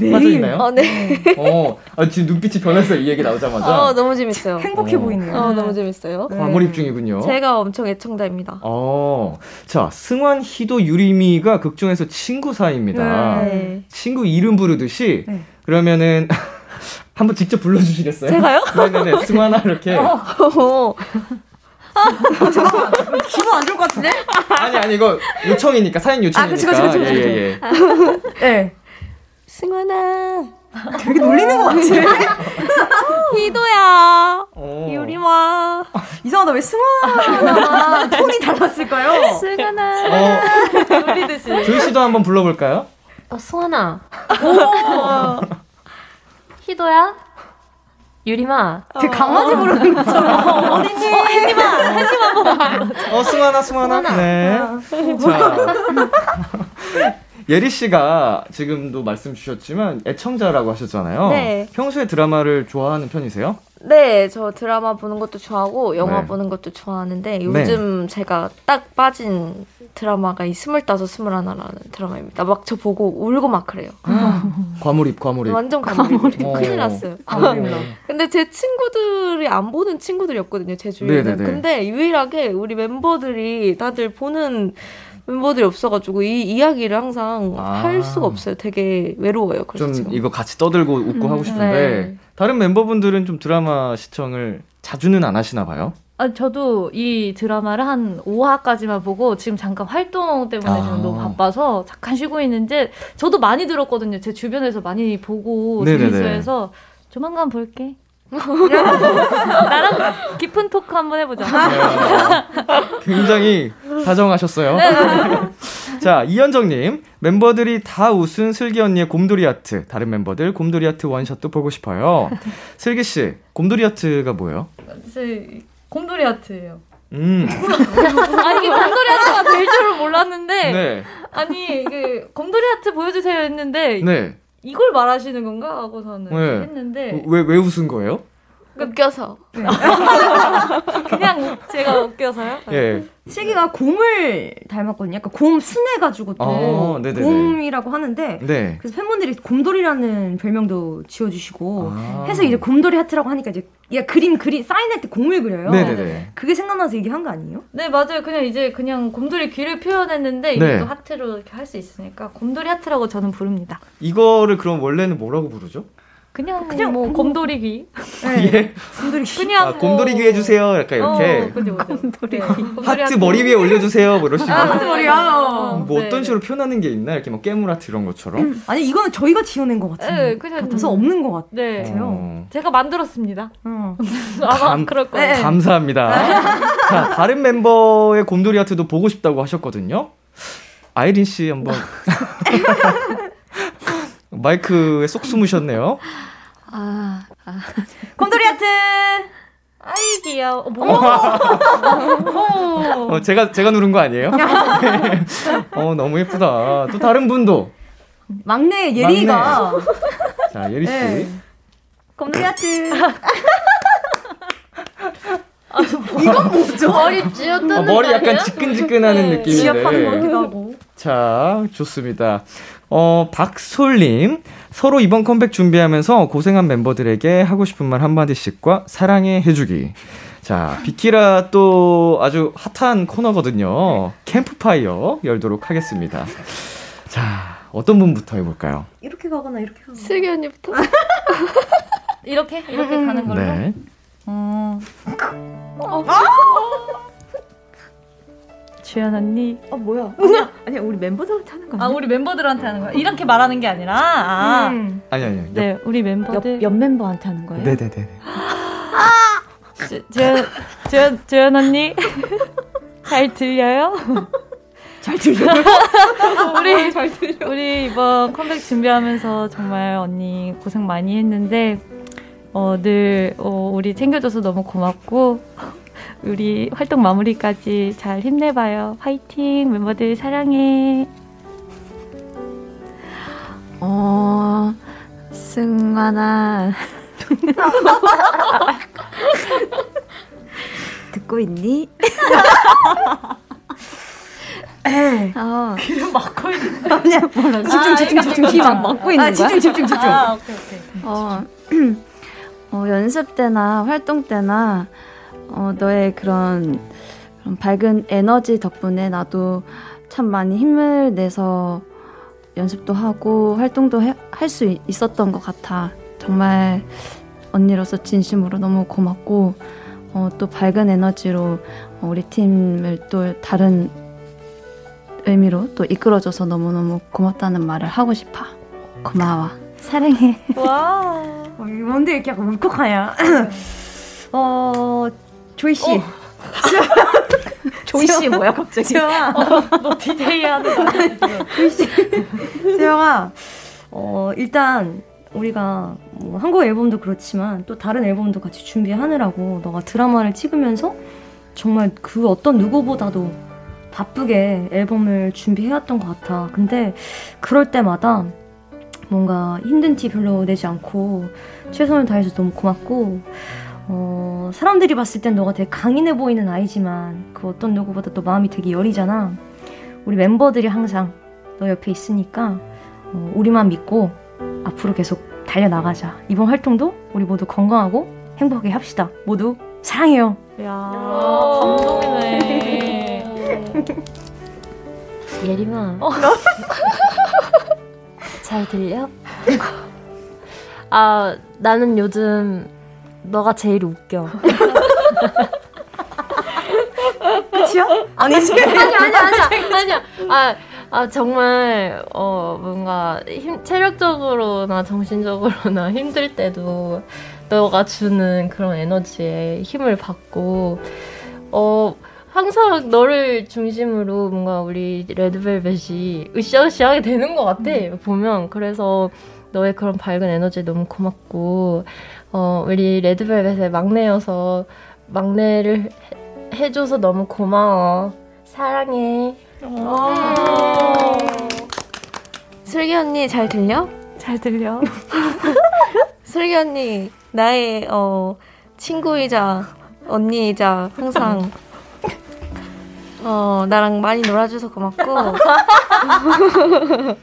매일 빠져 있나요? 어, 네. 어, 아, 지금 눈빛이 변했어요. 이 얘기 나오자마자. 어, 너무 재밌어요. 행복해 어. 보이네요. 어, 너무 재밌어요. 네. 과몰입 중이군요. 제가 엄청 애청자입니다. 어, 자, 승환, 희도, 유리미가 극중에서 친구 사이입니다. 네. 친구 이름 부르듯이 네. 그러면은 [laughs] 한번 직접 불러주시겠어요? 제가요? 네네네, [laughs] 승환아 이렇게. 어, 기분 안 좋을 것 같은데? 아니 아니 이거 요청이니까 사연 요청이니까. 아, 그치, 그치, 그치, 그치. 예예 예. 네. 승환아, 되게 놀리는 것 같아. [laughs] 희도야, 어. 유리마. 이상하다. 왜 승환아 [laughs] 톤이 달랐을까요? 승은아. 어, 놀리듯이. 조이 씨도 한번 불러볼까요? 어, 수환아. 희도야? 유리마. 되게 강아지 부르는 것처럼. 어린이. 어, 승환아, 승환아. 네. 자. [laughs] 예리 씨가 지금도 말씀 주셨지만 애청자라고 하셨잖아요. 네. 평소에 드라마를 좋아하는 편이세요? 네, 저 드라마 보는 것도 좋아하고 영화 네. 보는 것도 좋아하는데 요즘 제가 딱 빠진 드라마가 이 스물다섯 스물하나라는 드라마입니다. 막 저 보고 울고 막 그래요. 과몰입, 과몰입. 완전 감동이 어. 큰일 났어요. 과몰입. 근데 제 친구들이 안 보는 친구들이었거든요, 제 주위에는. 네네네. 근데 유일하게 우리 멤버들이 다들 보는 멤버들이 없어가지고 이 이야기를 항상 아. 할 수가 없어요. 되게 외로워요. 그래서 좀 지금. 이거 같이 떠들고 웃고 음, 하고 싶은데 네. 다른 멤버분들은 좀 드라마 시청을 자주는 안 하시나 봐요. 아, 저도 이 드라마를 한 5화까지만 보고 지금 잠깐 활동 때문에 아. 지금 너무 바빠서 잠깐 쉬고 있는데 저도 많이 들었거든요. 제 주변에서 많이 보고 네네네. 재밌어 해서 조만간 볼게. 나랑 깊은 토크 한번 해보자. 굉장히 다정하셨어요. 자, 이현정님. 멤버들이 다 웃은 슬기 언니의 곰돌이 아트. 다른 멤버들 곰돌이 아트 원샷도 보고 싶어요. 슬기씨, 곰돌이 아트가 뭐예요? 제 곰돌이 아트예요. 음. 아니 이게 곰돌이 아트가 될 줄은 몰랐는데 네. 아니 이게 곰돌이 아트 보여주세요 했는데 네. 이걸 말하시는 건가 하고서는 네. 했는데 왜, 왜 웃은 거예요? 웃겨서. [laughs] 그냥 제가 웃겨서요. 예. 슬기가 곰을 닮았거든요. 약간 곰 순해가지고 또 어, 네네네. 곰이라고 하는데 네. 그래서 팬분들이 곰돌이라는 별명도 지어주시고 아. 해서 이제 곰돌이 하트라고 하니까 이제 얘가 그림 그리 사인할 때 곰을 그려요. 네네네. 그게 생각나서 얘기한 거 아니에요? 네 맞아요. 그냥 이제 그냥 곰돌이 귀를 표현했는데 이게 네. 또 하트로 이렇게 할 수 있으니까 곰돌이 하트라고 저는 부릅니다. 이거를 그럼 원래는 뭐라고 부르죠? 그냥 그냥 뭐 곰돌이 귀. 예. 곰돌이 그냥 아, 곰돌이 귀 해주세요. 약간 이렇게. 어, 그죠 그죠. 곰돌이 하트 머리 위에 올려주세요. 뭐 이런 식으로. 아, 하트 머리야. 뭐 네. 어떤 식으로 표현하는 게 있나? 이렇게 뭐 깨물 하트 이런 것처럼. 아니 이거는 저희가 지어낸 것 같은 네, 그냥 같아서 없는 것 같아요. 네. 어. 제가 만들었습니다. 어. 아마 감- 그럴 거예요. 네. 감사합니다. 자, 다른 멤버의 곰돌이 하트도 보고 싶다고 하셨거든요. 아이린 씨 한번 [laughs] 마이크에 쏙 숨으셨네요. 아, 아. 곰돌이 하트. 아이 귀여워. 어, 뭐? 어, 제가 제가 누른 거 아니에요? 어, 너무 예쁘다. 또 다른 분도. 막내 예리가 자, 예리 씨. 네. 곰돌이 하트. 이건 뭐죠? 머리 쥐어뜯는 어, 머리 거 약간? 지끈지끈하는 네. 느낌인데. 지압하는 것 같기도 하고. 자, 좋습니다. 어, 박솔님. 서로 이번 컴백 준비하면서 고생한 멤버들에게 하고 싶은 말 한마디씩과 사랑해 해주기. 자, 비키라 또 아주 핫한 코너거든요. 캠프파이어 열도록 하겠습니다. 자, 어떤 분부터 해볼까요? 이렇게 가거나 이렇게 가거나. 슬기 언니부터. 이렇게 이렇게 가는 걸로. 네. 음. 주연 언니. 어 뭐야? [laughs] 아니야, 아니야 우리 멤버들한테 하는 거 아? 우리 멤버들한테 하는 거야. 이렇게 말하는 게 아니라. 아. 음. 아니, 아니, 아니. 네, 우리 옆, 멤버들. 옆 멤버한테 하는 거예요? 네네네. 주- 주연 주연 주연 언니 [laughs] 잘 들려요? [laughs] 잘 들려. 우리 우리 이번 컴백 준비하면서 정말 언니 고생 많이 했는데 어, 늘 어, 우리 챙겨줘서 너무 고맙고 우리 활동 마무리까지 잘 힘내봐요. 화이팅 멤버들 사랑해. 어, 승만아. [laughs] 듣고 있니? [laughs] 어, 귀를 막고 있는. 아니야. 집중 집중 집중 귀막 막고 있는 아, 집중 거야? 집중 집중. 아 오케이 오케이. 어, [clears throat] 어, 연습 때나 활동 때나 어, 너의 그런, 그런 밝은 에너지 덕분에 나도 참 많이 힘을 내서 연습도 하고 활동도 할 수 있었던 것 같아. 정말 언니로서 진심으로 너무 고맙고 어, 또 밝은 에너지로 어, 우리 팀을 또 다른 의미로 또 이끌어줘서 너무너무 고맙다는 말을 하고 싶어. 고마워. 사랑해. 와. 어, [laughs] 뭔데 이렇게 약간 울컥하냐? [clears throat] 어 조이 씨. 조이 씨 뭐야 갑자기? 수영아, 너 디데이 하는? 조이 씨. 수영아. 어 일단 우리가 뭐 한국 앨범도 그렇지만 또 다른 앨범도 같이 준비하느라고 너가 드라마를 찍으면서 정말 그 어떤 누구보다도 바쁘게 앨범을 준비해왔던 것 같아. 근데 그럴 때마다 뭔가 힘든 티 별로 내지 않고 최선을 다해서 너무 고맙고 어, 사람들이 봤을 땐 너가 되게 강인해 보이는 아이지만 그 어떤 누구보다 또 마음이 되게 여리잖아. 우리 멤버들이 항상 너 옆에 있으니까 어, 우리만 믿고 앞으로 계속 달려나가자. 이번 활동도 우리 모두 건강하고 행복하게 합시다. 모두 사랑해요. 야 감동이네. 예림아. [laughs] 잘 들려? 아, 나는 요즘 너가 제일 웃겨. [laughs] 끝이야? 아니지. 아니야, 아니야, 아니야. [laughs] 아니야. 아, 아, 정말, 어, 뭔가, 힘, 체력적으로나 정신적으로나 [laughs] 힘들 때도 너가 주는 그런 에너지에 힘을 받고, 어, 항상 너를 중심으로 뭔가 우리 레드벨벳이 으쌰으쌰하게 되는 것 같아. 보면. 그래서 너의 그런 밝은 에너지 너무 고맙고, 어, 우리 레드벨벳의 막내여서 막내를 해, 해줘서 너무 고마워. 사랑해. 슬기 언니 잘 들려? 잘 들려. [laughs] 슬기 언니 나의 어 친구이자 언니이자 항상 어 나랑 많이 놀아줘서 고맙고 [laughs]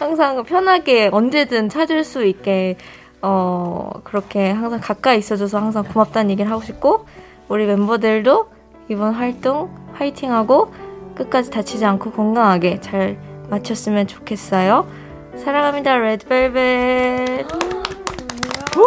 항상 편하게 언제든 찾을 수 있게 어 그렇게 항상 가까이 있어줘서 항상 고맙다는 얘기를 하고 싶고 우리 멤버들도 이번 활동 화이팅하고 끝까지 다치지 않고 건강하게 잘 마쳤으면 좋겠어요. 사랑합니다, 레드벨벳. 오,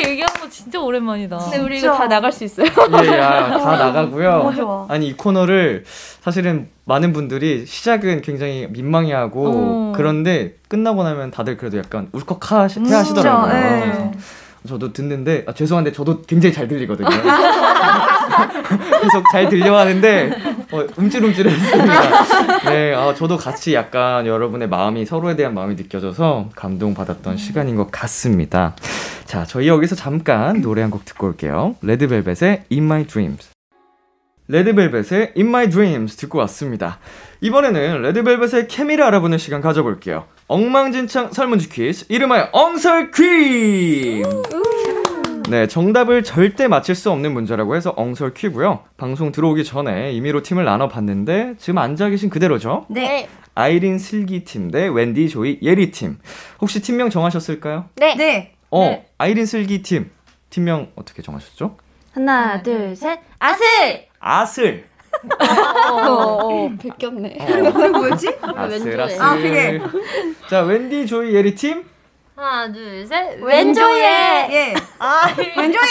이렇게 얘기하는 거 진짜 오랜만이다. 근데 우리 이거 다 나갈 수 있어요? 예, 야, 다 [laughs] 나가고요. 너무 좋아. 아니, 이 코너를 사실은 많은 분들이 시작은 굉장히 민망해하고 어. 그런데 끝나고 나면 다들 그래도 약간 울컥해 진짜, 하시더라고요. 예. 저도 듣는데 아, 죄송한데 저도 굉장히 잘 들리거든요. [laughs] 계속 잘 들려 하는데 어, 움찔움찔했습니다. 네, 아, 저도 같이 약간 여러분의 마음이 서로에 대한 마음이 느껴져서 감동받았던 시간인 것 같습니다. 자, 저희 여기서 잠깐 노래 한 곡 듣고 올게요. 레드벨벳의 In My Dreams. 레드벨벳의 In My Dreams 듣고 왔습니다. 이번에는 레드벨벳의 케미를 알아보는 시간 가져볼게요. 엉망진창 설문지 퀴즈, 이름하여 엉설 퀴즈! 네, 정답을 절대 맞힐 수 없는 문제라고 해서 엉설 퀴고요. 방송 들어오기 전에 임의로 팀을 나눠봤는데 지금 앉아 계신 그대로죠? 네. 아이린 슬기 팀 대 웬디 조이 예리 팀. 혹시 팀명 정하셨을까요? 네. 네. 어, 아이린 슬기 팀 팀명 어떻게 정하셨죠? 하나, 둘, 셋. 아슬! 아슬. 어, 베꼈네. 그게 뭐였지? 아슬 왼쪽에. 아슬. 아, 그게. 자, 웬디 조이 예리 팀. 하나, 둘, 셋. 왼쪽에! 예. 아, 왼쪽에.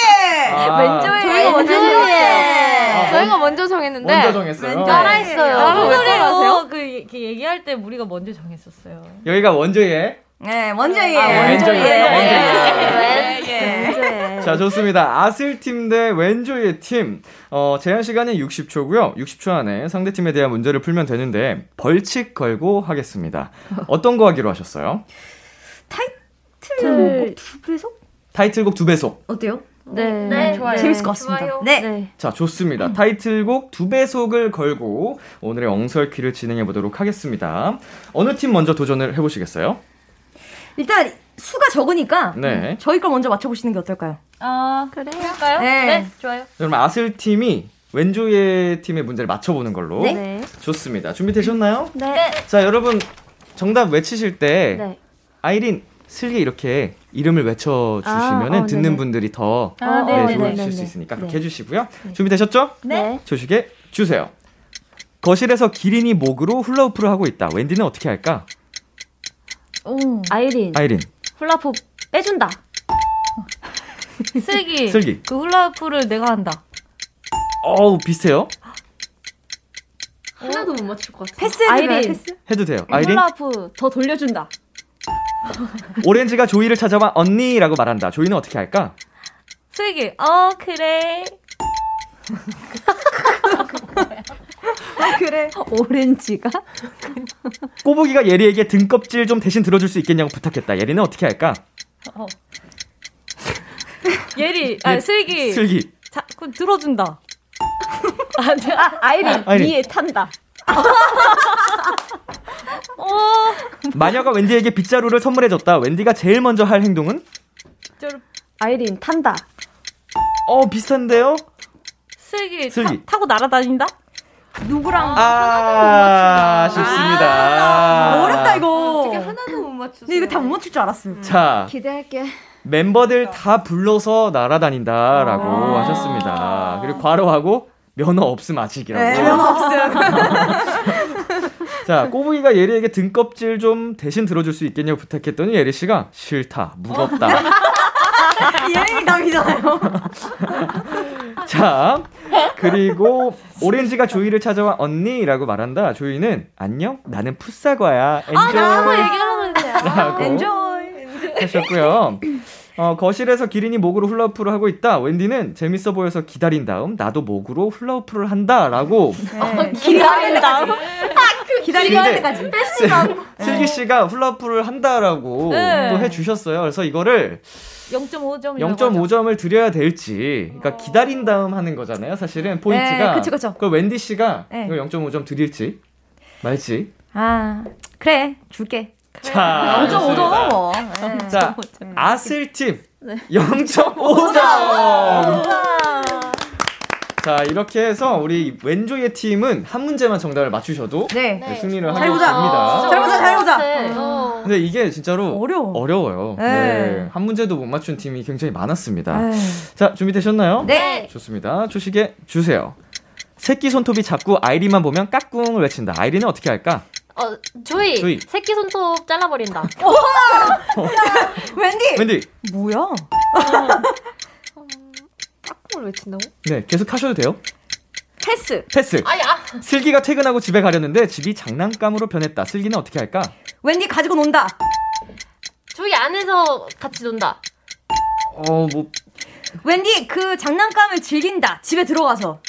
아, 저희가 먼저. 정했어요. 저희가 먼저 정했는데. 먼저 정했어요. 따라했어요. 따라- 따라하세요? 어, 그 얘기- 얘기할 때 우리가 먼저 정했었어요. 여기가 원조예. 네, 먼저 예. 아, 먼저 예. 예. 예. 네. 자, 좋습니다. 아슬 팀 대 왼조의 팀. 어, 제한 시간이 60초고요. 60초 안에 상대 팀에 대한 문제를 풀면 되는데 벌칙 걸고 하겠습니다. 어떤 거 하기로 하셨어요? 틀. 두 배속? 타이틀곡 두 배속. 어때요? 네. 네, 좋아요. 재밌을 것 같습니다. 좋아요. 네. 네. 자, 좋습니다. 타이틀곡 두 배속을 걸고 오늘의 엉설퀴를 진행해 보도록 하겠습니다. 어느 팀 먼저 도전을 해 보시겠어요? 일단 수가 적으니까 네. 저희 걸 먼저 맞춰 보시는 게 어떨까요? 아, 그래. 할까요? 네. 네, 좋아요. 그럼 아슬 팀이 왼조의 팀의 문제를 맞춰 보는 걸로. 네. 네. 좋습니다. 준비되셨나요? 네. 자, 여러분 정답 외치실 때 네. 아이린 슬기 이렇게 이름을 외쳐주시면 아, 어, 듣는 네네. 분들이 더 아, 네, 네, 좋아하실 네, 수 네, 있으니까 네. 그렇게 해주시고요. 준비되셨죠? 네. 조식에 주세요. 거실에서 기린이 목으로 훌라후프를 하고 있다. wendy는 어떻게 할까? 오. 아이린. 아이린, 훌라프 빼준다. 슬기. [laughs] 슬기. 그 훌라후프를 내가 한다. 어우 비슷해요. 하나도 못 맞출 것 같아. 패스해드려요, 아이린. 패스? 해도 돼요. 아이린, 훌라프 더 돌려준다. 오렌지가 조이를 찾아와 언니라고 말한다. 조이는 어떻게 할까? 슬기. 어, 그래. 그래. 오렌지가? 꼬부기가 예리에게 등껍질 좀 대신 들어줄 수 있겠냐고 부탁했다. 예리는 어떻게 할까? 예리. 아, 예, 슬기. 슬기. 자, 그 들어준다. 아, 네. 아, 아이린, 아이린. 위에 탄다. 어. 마녀가 wendy에게 빗자루를 선물해줬다. 웬디가 제일 먼저 할 행동은? 아이린 탄다. 어 비슷한데요? 슬기. 슬기. 타, 타고 날아다닌다? 누구랑? 아, 아쉽습니다. 어렵다, 이거. 어떻게 하나도 못. 근데 이거 다 못 맞출 줄 알았어요. 자, 기대할게. 멤버들 다 불러서 날아다닌다라고 아. 하셨습니다. 그리고 괄호하고 면허 없음 아직이라고. 네, 면허 없음. [laughs] 자, 꼬부기가 예리에게 등껍질 좀 대신 들어줄 수 있겠냐고 부탁했더니 예리 씨가 싫다, 무겁다. [laughs] 예림이 답이잖아요. [laughs] 자, 그리고 오렌지가 조이를 찾아와 언니라고 말한다. 조이는 안녕, 나는 풋사과야. 엔조이. 라고 하셨고요. 어, 거실에서 기린이 목으로 훌라후프를 하고 있다. 웬디는 재밌어 보여서 기다린 다음 나도 목으로 훌라후프를 한다라고. 네, 기다리는 다음. 기다리는 근데 때까지. 슬기 씨가 훌라후프를 한다라고 네. 또 해주셨어요. 그래서 이거를 0.5점. 0.5점을 드려야 될지, 그러니까 기다린 다음 하는 거잖아요. 사실은 포인트가. 네, 그쵸, 그쵸. 그걸 wendy 씨가 네. 이걸 0.5점 드릴지 말지. 아, 그래. 줄게. 자, 0.5점 좋습니다. 뭐. 자, 아슬 팀 네. 0.5점. 자, 이렇게 해서 우리 왼조의 팀은 한 문제만 정답을 맞추셔도 네. 네, 승리를 잘 하게. 됩니다. 잘 보자, 잘 보자. 어. 근데 이게 진짜로 어려워. 어려워요. 네. 네. 한 문제도 못 맞춘 팀이 굉장히 많았습니다. 에이. 자, 준비되셨나요? 네. 좋습니다. 초식에 주세요. 새끼 손톱이 자꾸 아이리만 보면 까꿍을 외친다. 아이리는 어떻게 할까? 어, 조이. 조이. 새끼 손톱 잘라버린다. [laughs] 웬디! wendy. 뭐야? 짝꿍을 외친다고? 네, 계속 하셔도 돼요. 패스. 패스. 아야. 슬기가 퇴근하고 집에 가려는데 집이 장난감으로 변했다. 슬기는 어떻게 할까? 웬디 가지고 논다. 조이 안에서 같이 논다. 어, 뭐 웬디 그 장난감을 즐긴다. 집에 들어가서.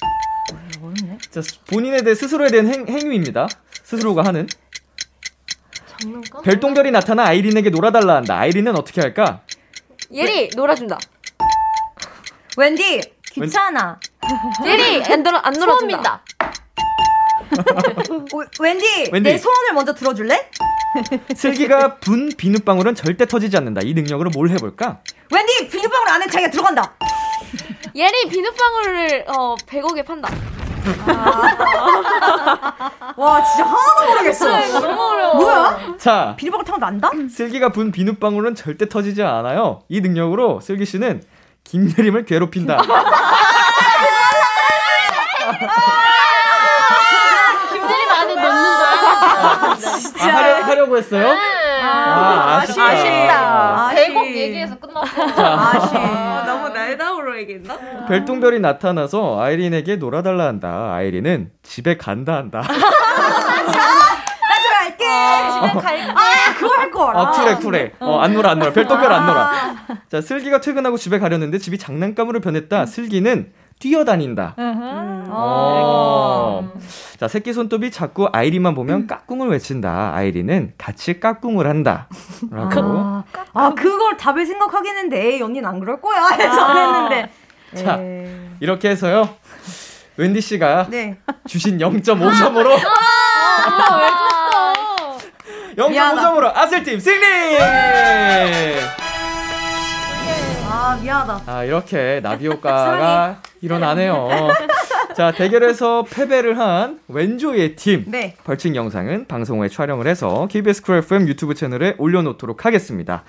자, 본인에 대해 스스로에 대한 행, 행위입니다. 스스로가 하는. 장난감? 별똥별이 나타나 아이린에게 놀아달라 한다. 아이린은 어떻게 할까? 예리 놀아준다. 웬디 귀찮아. 예리 안 놀아 안 놀아준다. 소원민다. 오, 웬디, 웬디. 내 소원을 먼저 들어줄래? 슬기가 분 비눗방울은 절대 터지지 않는다. 이 능력으로 뭘 해볼까? 웬디 비눗방울 안에 자기가 들어간다. 예리 비눗방울을 어 100억에 판다. 와 진짜 하나도 모르겠어. 너무 어려워. 뭐야? 자, 비눗방울 타면 난다? 슬기가 분 비눗방울은 절대 터지지 않아요. 이 능력으로 슬기 씨는 김예림을 괴롭힌다. 김대림 안에 넣는다. 아, 하려, 하려고 했어요? 아, 아쉽다. 아쉽다. 대곡 얘기해서 끝났어. 아쉬. 너무 날다우로 얘기했나? 별똥별이 나타나서 아이린에게 놀아달라 한다. 아이린은 집에 간다 한다. 나 집에 갈게. 집에 갈게. 아 그거 할 걸. 아, 쿨해, 쿨해. 어, 안 놀아, 안 놀아. 별똥별 안 놀아. 자, 슬기가 퇴근하고 집에 가려는데 집이 장난감으로 변했다. 슬기는 뛰어다닌다. 어. 자, 새끼 손톱이 자꾸 아이린만 보면 까꿍을 외친다. 아이린은 같이 까꿍을 한다. 라고. 아, 아 그걸 답을 생각하겠는데 에이 언니는 안 그럴 거야 [laughs] 해서 안 했는데. 자, 에이. 이렇게 해서요. wendy 씨가 네. 주신 0.5점으로 아, 0.5점으로 아슬팀 승리! 아 미안하다. 아, 이렇게 나비 효과가 일어나네요. 자, 대결에서 패배를 한 웬조예 팀. 네. 벌칙 영상은 방송 후에 촬영을 해서 KBS Cool FM 유튜브 채널에 올려놓도록 하겠습니다.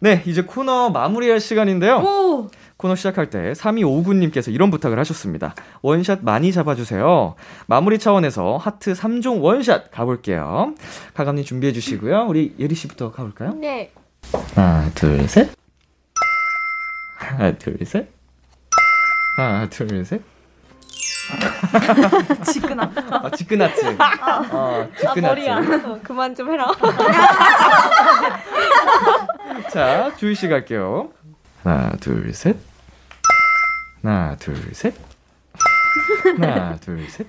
네, 이제 코너 마무리할 시간인데요. 오. 코너 시작할 때 3259님께서 이런 부탁을 하셨습니다. 원샷 많이 잡아주세요. 마무리 차원에서 하트 3종 원샷 가볼게요. 가감님 준비해 주시고요. 우리 예리 씨부터 가볼까요? 네. 하나, 둘, 셋. 하나, 둘, 셋. 하나, 둘, 셋. [laughs] 지끈아. 아, 지끈하트. 어, 지끈하트. 어, 그만 좀 해라. [laughs] 자, 주희 씨 갈게요. 하나, 둘, 셋. 하나, 둘, 셋. 하나, 둘, 셋.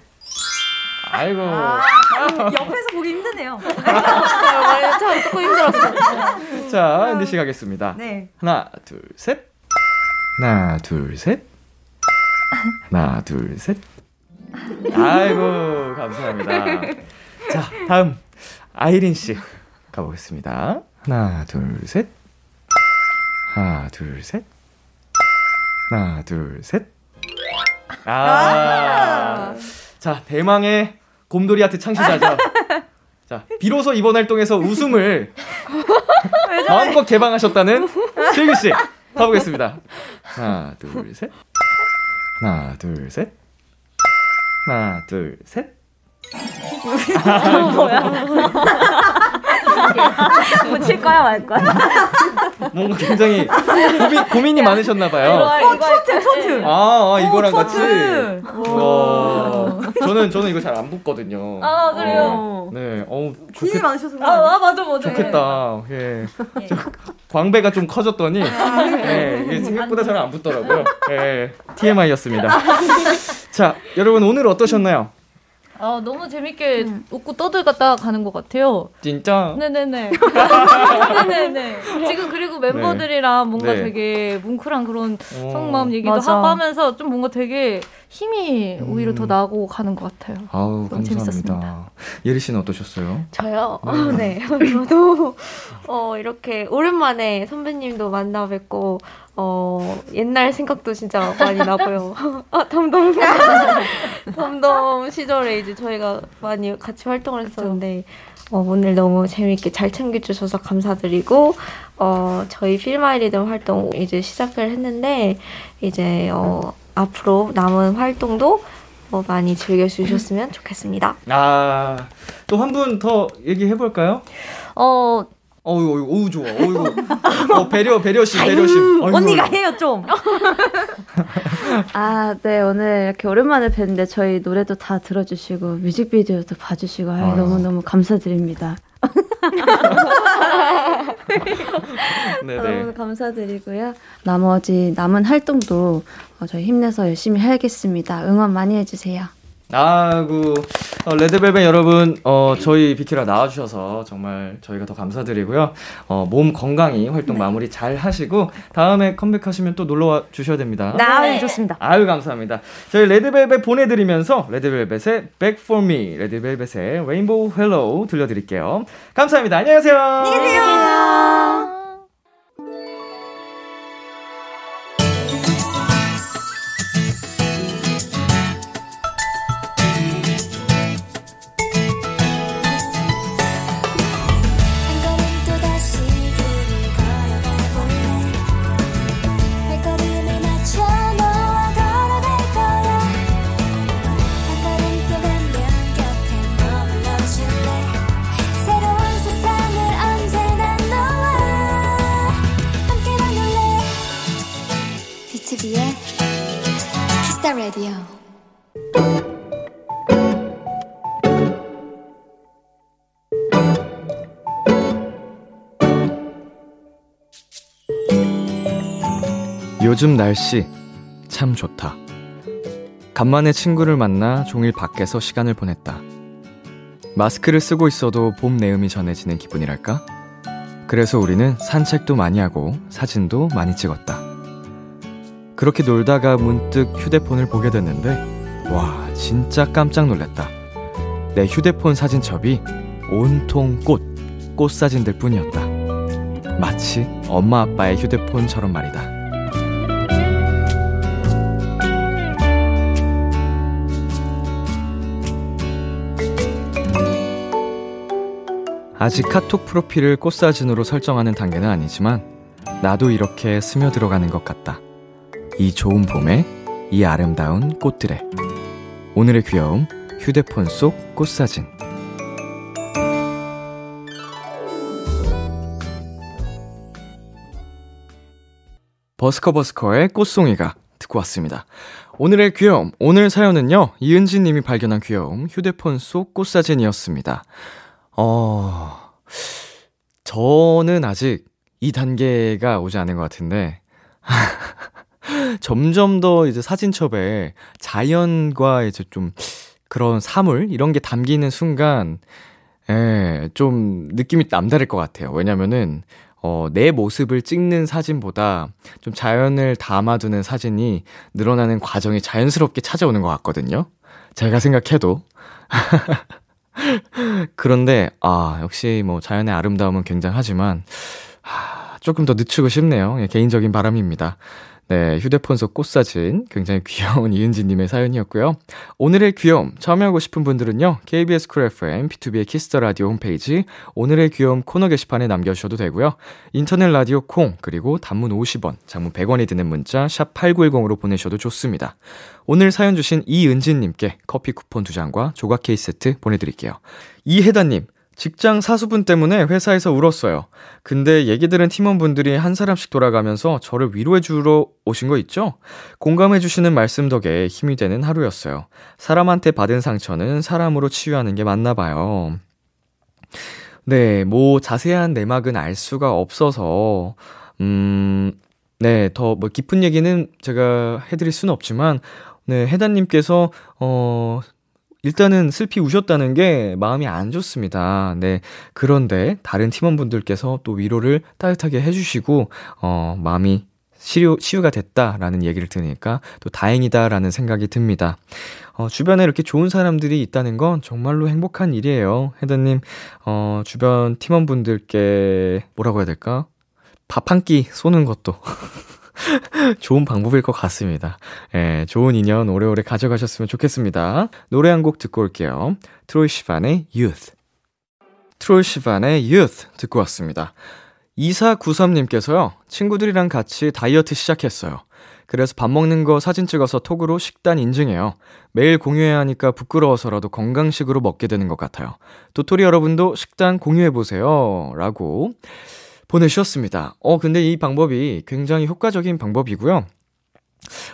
아이고. 옆에서 보기 힘드네요. [laughs] 아, 저 듣고 힘들었어. 자, 앤디 씨 가겠습니다. 네. 하나, 둘, 셋. 하나, 둘, 셋. 하나, 둘, 셋. 아이고, 감사합니다. 자, 다음. 아이린 씨 가보겠습니다. 하나, 둘, 셋. 하나, 둘, 셋. 하나, 둘, 셋. 아. 자, 대망의 곰돌이 아트 창시자죠. 자, 비로소 이번 활동에서 웃음을 마음껏 개방하셨다는 슬기 씨 가보겠습니다. 하나, 둘, 셋. 하나, 둘, 셋. 하나, 둘, 셋. 뭐야? [laughs] 붙일 거야 말 거야? 뭔가 굉장히 고민, 고민이 많으셨나봐요. 어, 트로트, 트로트. 아, 아 이거랑 오, 같이. 와. 저는 저는 이거 잘 안 붙거든요. 아 그래요? 네, 어우 기이 좋겠, 많으셔서. 아, 아 맞아 맞아. 좋겠다. 예. 저 광배가 좀 커졌더니 예, 이게 생각보다 잘 안 붙더라고요. 예. TMI였습니다. 자, 여러분 오늘 어떠셨나요? 아 너무 재밌게 웃고 떠들갔다 가는 것 같아요. 진짜? 네네네. [laughs] 네네네. 지금 그리고 멤버들이랑 뭔가 네. 되게 뭉클한 그런 어. 속마음 얘기도 맞아. 하고 하면서 좀 뭔가 되게 힘이 오히려 더 나고 가는 것 같아요. 아우 너무 감사합니다. 재밌었습니다. 예리 씨는 어떠셨어요? 저요? 네. [laughs] 저도, 어, 이렇게 오랜만에 선배님도 만나 뵙고, 어, 옛날 생각도 진짜 많이 나고요. 아, [laughs] 덤덤. [laughs] 덤덤 시절에 이제 저희가 많이 같이 활동을 했었는데, 어, 오늘 너무 재밌게 잘 챙겨주셔서 감사드리고, 어, 저희 필마이리듬 활동 이제 시작을 했는데, 이제, 어, 앞으로 남은 활동도 어, 많이 즐겨주셨으면 좋겠습니다. 아, 또 한 분 더 얘기해 볼까요? 어, 어유, 어유, 어유 좋아. 어유. 어, 배려, 배려심, 배려심. 어이구. 언니가 해요, 좀. [laughs] 아, 네, 오늘 이렇게 오랜만에 뵀는데 저희 노래도 다 들어주시고 뮤직비디오도 봐주시고 아유, 아유. 너무너무 감사드립니다. 너무 감사드리고요. 나머지 남은 활동도 어, 저희 힘내서 열심히 해야겠습니다. 응원 많이 해주세요. 아이고, 어, 레드벨벳 여러분, 어, 저희 비키라 나와주셔서 정말 저희가 더 감사드리고요. 어, 몸 건강히 활동 마무리 잘 하시고, 다음에 컴백하시면 또 놀러와 주셔야 됩니다. 나 좋습니다. 아유, 감사합니다. 저희 레드벨벳 보내드리면서, 레드벨벳의 Back for Me, 레드벨벳의 Rainbow Hello 들려드릴게요. 감사합니다. 안녕히 가세요. 안녕히 계세요. 요즘 날씨 참 좋다. 간만에 친구를 만나 종일 밖에서 시간을 보냈다. 마스크를 쓰고 있어도 봄 내음이 전해지는 기분이랄까? 그래서 우리는 산책도 많이 하고 사진도 많이 찍었다. 그렇게 놀다가 문득 휴대폰을 보게 됐는데, 와, 진짜 깜짝 놀랐다. 내 휴대폰 사진첩이 온통 꽃, 꽃 사진들 뿐이었다. 마치 엄마 아빠의 휴대폰처럼 말이다. 아직 카톡 프로필을 꽃사진으로 설정하는 단계는 아니지만 나도 이렇게 스며들어가는 것 같다. 이 좋은 봄에 이 아름다운 꽃들에 오늘의 귀여움 휴대폰 속 꽃사진 버스커버스커의 꽃송이가 듣고 왔습니다. 오늘의 귀여움, 오늘 사연은요, 이은지 님이 발견한 귀여움, 휴대폰 속 꽃사진이었습니다. 어, 저는 아직 이 단계가 오지 않은 것 같은데, [laughs] 점점 더 이제 사진첩에 자연과 이제 좀 그런 사물, 이런 게 담기는 순간, 예, 좀 느낌이 남다를 것 같아요. 왜냐면은, 어, 내 모습을 찍는 사진보다 좀 자연을 담아두는 사진이 늘어나는 과정이 자연스럽게 찾아오는 것 같거든요. 제가 생각해도. [laughs] 그런데, 아, 역시 뭐 자연의 아름다움은 굉장하지만, 아, 조금 더 늦추고 싶네요. 예, 개인적인 바람입니다. 네, 휴대폰 속 꽃사진. 굉장히 귀여운 [laughs] 이은지님의 사연이었고요. 오늘의 귀여움 참여하고 싶은 분들은요, KBS 쿨 FM, B2B의 키스터 라디오 홈페이지, 오늘의 귀여움 코너 게시판에 남겨주셔도 되고요. 인터넷 라디오 콩, 그리고 단문 50원, 장문 100원이 드는 문자, 샵 8910으로 보내셔도 좋습니다. 오늘 사연 주신 이은진님께 커피 쿠폰 두 장과 조각 케이스 세트 보내드릴게요. 이혜다님, 직장 사수분 때문에 회사에서 울었어요. 근데 얘기 들은 팀원분들이 한 사람씩 돌아가면서 저를 위로해 주러 오신 거 있죠? 공감해 주시는 말씀 덕에 힘이 되는 하루였어요. 사람한테 받은 상처는 사람으로 치유하는 게 맞나 봐요. 네, 뭐 자세한 내막은 알 수가 없어서, 음, 네, 더 뭐 깊은 얘기는 제가 해 드릴 수는 없지만, 네, 해단님께서, 어, 일단은 슬피 우셨다는 게 마음이 안 좋습니다. 네. 그런데 다른 팀원분들께서 또 위로를 따뜻하게 해주시고, 어, 마음이 치유, 치유가 됐다라는 얘기를 들으니까 또 다행이다라는 생각이 듭니다. 어, 주변에 이렇게 좋은 사람들이 있다는 건 정말로 행복한 일이에요. 헤드님, 어, 주변 팀원분들께 뭐라고 해야 될까? 밥 한 끼 쏘는 것도. [laughs] [laughs] 좋은 방법일 것 같습니다. 예, 좋은 인연 오래오래 가져가셨으면 좋겠습니다. 노래 한 곡 듣고 올게요. 트로이 시반의 Youth. 트로이 시반의 Youth 듣고 왔습니다. 2493님께서요, 친구들이랑 같이 다이어트 시작했어요. 그래서 밥 먹는 거 사진 찍어서 톡으로 식단 인증해요. 매일 공유해야 하니까 부끄러워서라도 건강식으로 먹게 되는 것 같아요. 도토리 여러분도 식단 공유해보세요. 라고 보내주셨습니다. 어, 근데 이 방법이 굉장히 효과적인 방법이고요.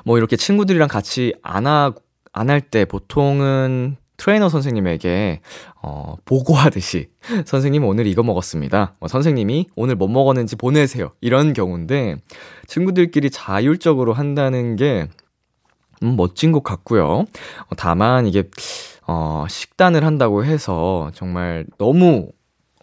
뭐 이렇게 친구들이랑 같이 안 하, 안 할 때 보통은 트레이너 선생님에게 어, 보고하듯이 [laughs] 선생님 오늘 이거 먹었습니다. 뭐 선생님이 오늘 뭐 먹었는지 보내세요. 이런 경우인데 친구들끼리 자율적으로 한다는 게 음, 멋진 것 같고요. 어, 다만 이게 어, 식단을 한다고 해서 정말 너무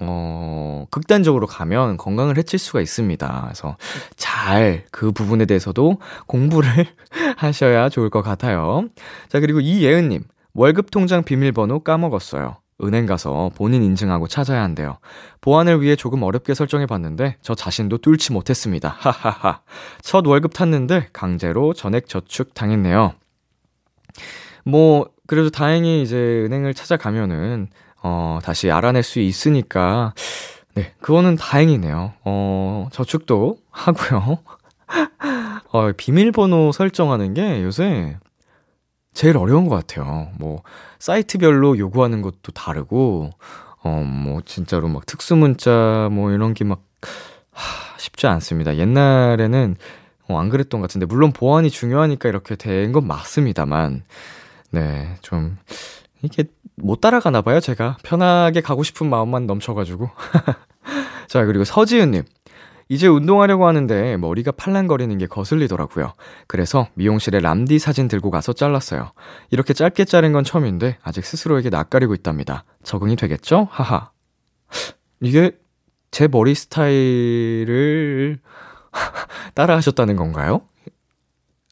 어, 극단적으로 가면 건강을 해칠 수가 있습니다. 그래서 잘 그 부분에 대해서도 공부를 [laughs] 하셔야 좋을 것 같아요. 자, 그리고 이예은님, 월급 통장 비밀번호 까먹었어요. 은행 가서 본인 인증하고 찾아야 한대요. 보안을 위해 조금 어렵게 설정해 봤는데 저 자신도 뚫지 못했습니다. [laughs] 하하하. 첫 월급 탔는데 강제로 전액 저축 당했네요. 뭐 그래도 다행히 이제 은행을 찾아가면은 어, 다시 알아낼 수 있으니까, 네, 그거는 다행이네요. 어, 저축도 하고요. [laughs] 어, 비밀번호 설정하는 게 요새 제일 어려운 것 같아요. 뭐, 사이트별로 요구하는 것도 다르고, 어, 뭐, 진짜로 막 특수문자, 뭐, 이런 게 막, 하, 쉽지 않습니다. 옛날에는, 어, 안 그랬던 것 같은데, 물론 보안이 중요하니까 이렇게 된 건 맞습니다만, 네, 좀, 이게 못 따라가나 봐요, 제가. 편하게 가고 싶은 마음만 넘쳐가지고. [laughs] 자, 그리고 서지은님. 이제 운동하려고 하는데 머리가 팔랑거리는 게 거슬리더라고요. 그래서 미용실에 람디 사진 들고 가서 잘랐어요. 이렇게 짧게 자른 건 처음인데 아직 스스로에게 낯가리고 있답니다. 적응이 되겠죠? 하하. 이게 제 머리 스타일을 [laughs] 따라 하셨다는 건가요?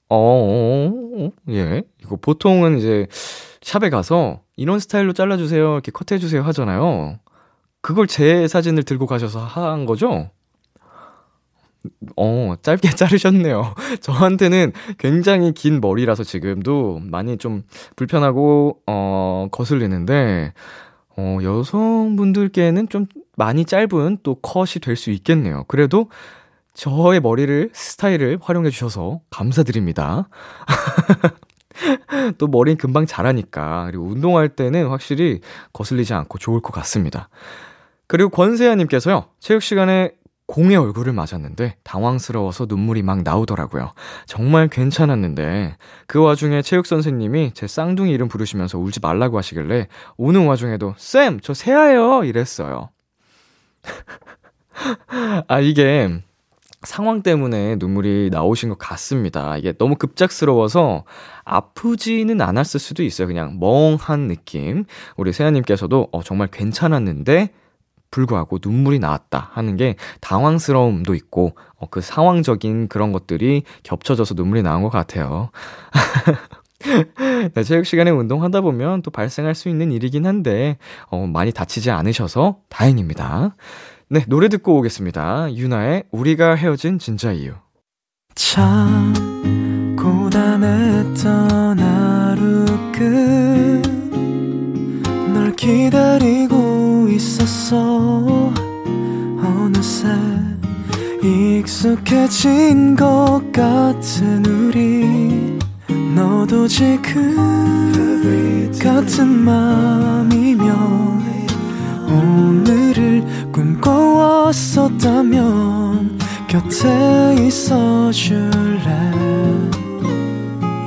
어, 어, 어, 예. 이거 보통은 이제 샵에 가서 이런 스타일로 잘라주세요. 이렇게 컷해주세요 하잖아요. 그걸 제 사진을 들고 가셔서 한 거죠? 어, 짧게 [laughs] 자르셨네요. [laughs] 저한테는 굉장히 긴 머리라서 지금도 많이 좀 불편하고, 어, 거슬리는데, 어, 여성분들께는 좀 많이 짧은 또 컷이 될 수 있겠네요. 그래도 저의 머리를, 스타일을 활용해 주셔서 감사드립니다. [laughs] [laughs] 또 머리는 금방 자라니까. 그리고 운동할 때는 확실히 거슬리지 않고 좋을 것 같습니다. 그리고 권세아님께서요, 체육 시간에 공의 얼굴을 맞았는데 당황스러워서 눈물이 막 나오더라고요. 정말 괜찮았는데 그 와중에 체육 선생님이 제 쌍둥이 이름 부르시면서 울지 말라고 하시길래 우는 와중에도 쌤, 저 세아요 이랬어요. [laughs] 아 이게 상황 때문에 눈물이 나오신 것 같습니다. 이게 너무 급작스러워서 아프지는 않았을 수도 있어요. 그냥 멍한 느낌. 우리 세아님께서도 어, 정말 괜찮았는데 불구하고 눈물이 나왔다 하는 게 당황스러움도 있고 어, 그 상황적인 그런 것들이 겹쳐져서 눈물이 나온 것 같아요. [laughs] 네, 체육 시간에 운동하다 보면 또 발생할 수 있는 일이긴 한데 어, 많이 다치지 않으셔서 다행입니다. 네, 노래 듣고 오겠습니다. 유나의 우리가 헤어진 진짜 이유. 참 고단했던 하루 끝널 기다리고 있었어 어느새 익숙해진 것 같은 우리 너도 지금 같은 맘이면 오늘을 꿈꿔왔었다면 곁에 있어 줄래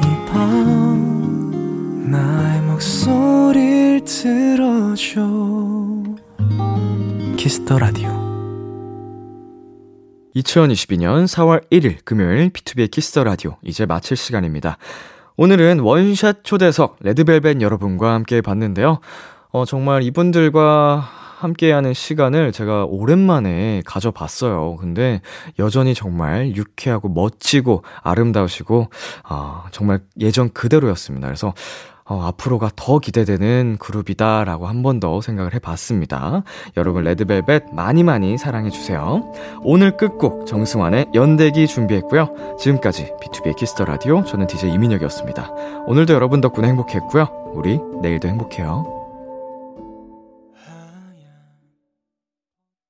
이 밤 나의 목소리를 들어줘 키스 더 라디오 2022년 4월 1일 금요일 비투비의 키스 더 라디오 이제 마칠 시간입니다. 오늘은 원샷 초대석 레드벨벳 여러분과 함께 봤는데요. 어, 정말 이분들과 함께하는 시간을 제가 오랜만에 가져봤어요. 근데 여전히 정말 유쾌하고 멋지고 아름다우시고, 아, 정말 예전 그대로였습니다. 그래서 어, 앞으로가 더 기대되는 그룹이다라고 한 번 더 생각을 해봤습니다. 여러분 레드벨벳 많이 많이 사랑해주세요. 오늘 끝곡 정승환의 연대기 준비했고요. 지금까지 비투비의 키스 더 라디오 저는 DJ 이민혁이었습니다. 오늘도 여러분 덕분에 행복했고요. 우리 내일도 행복해요.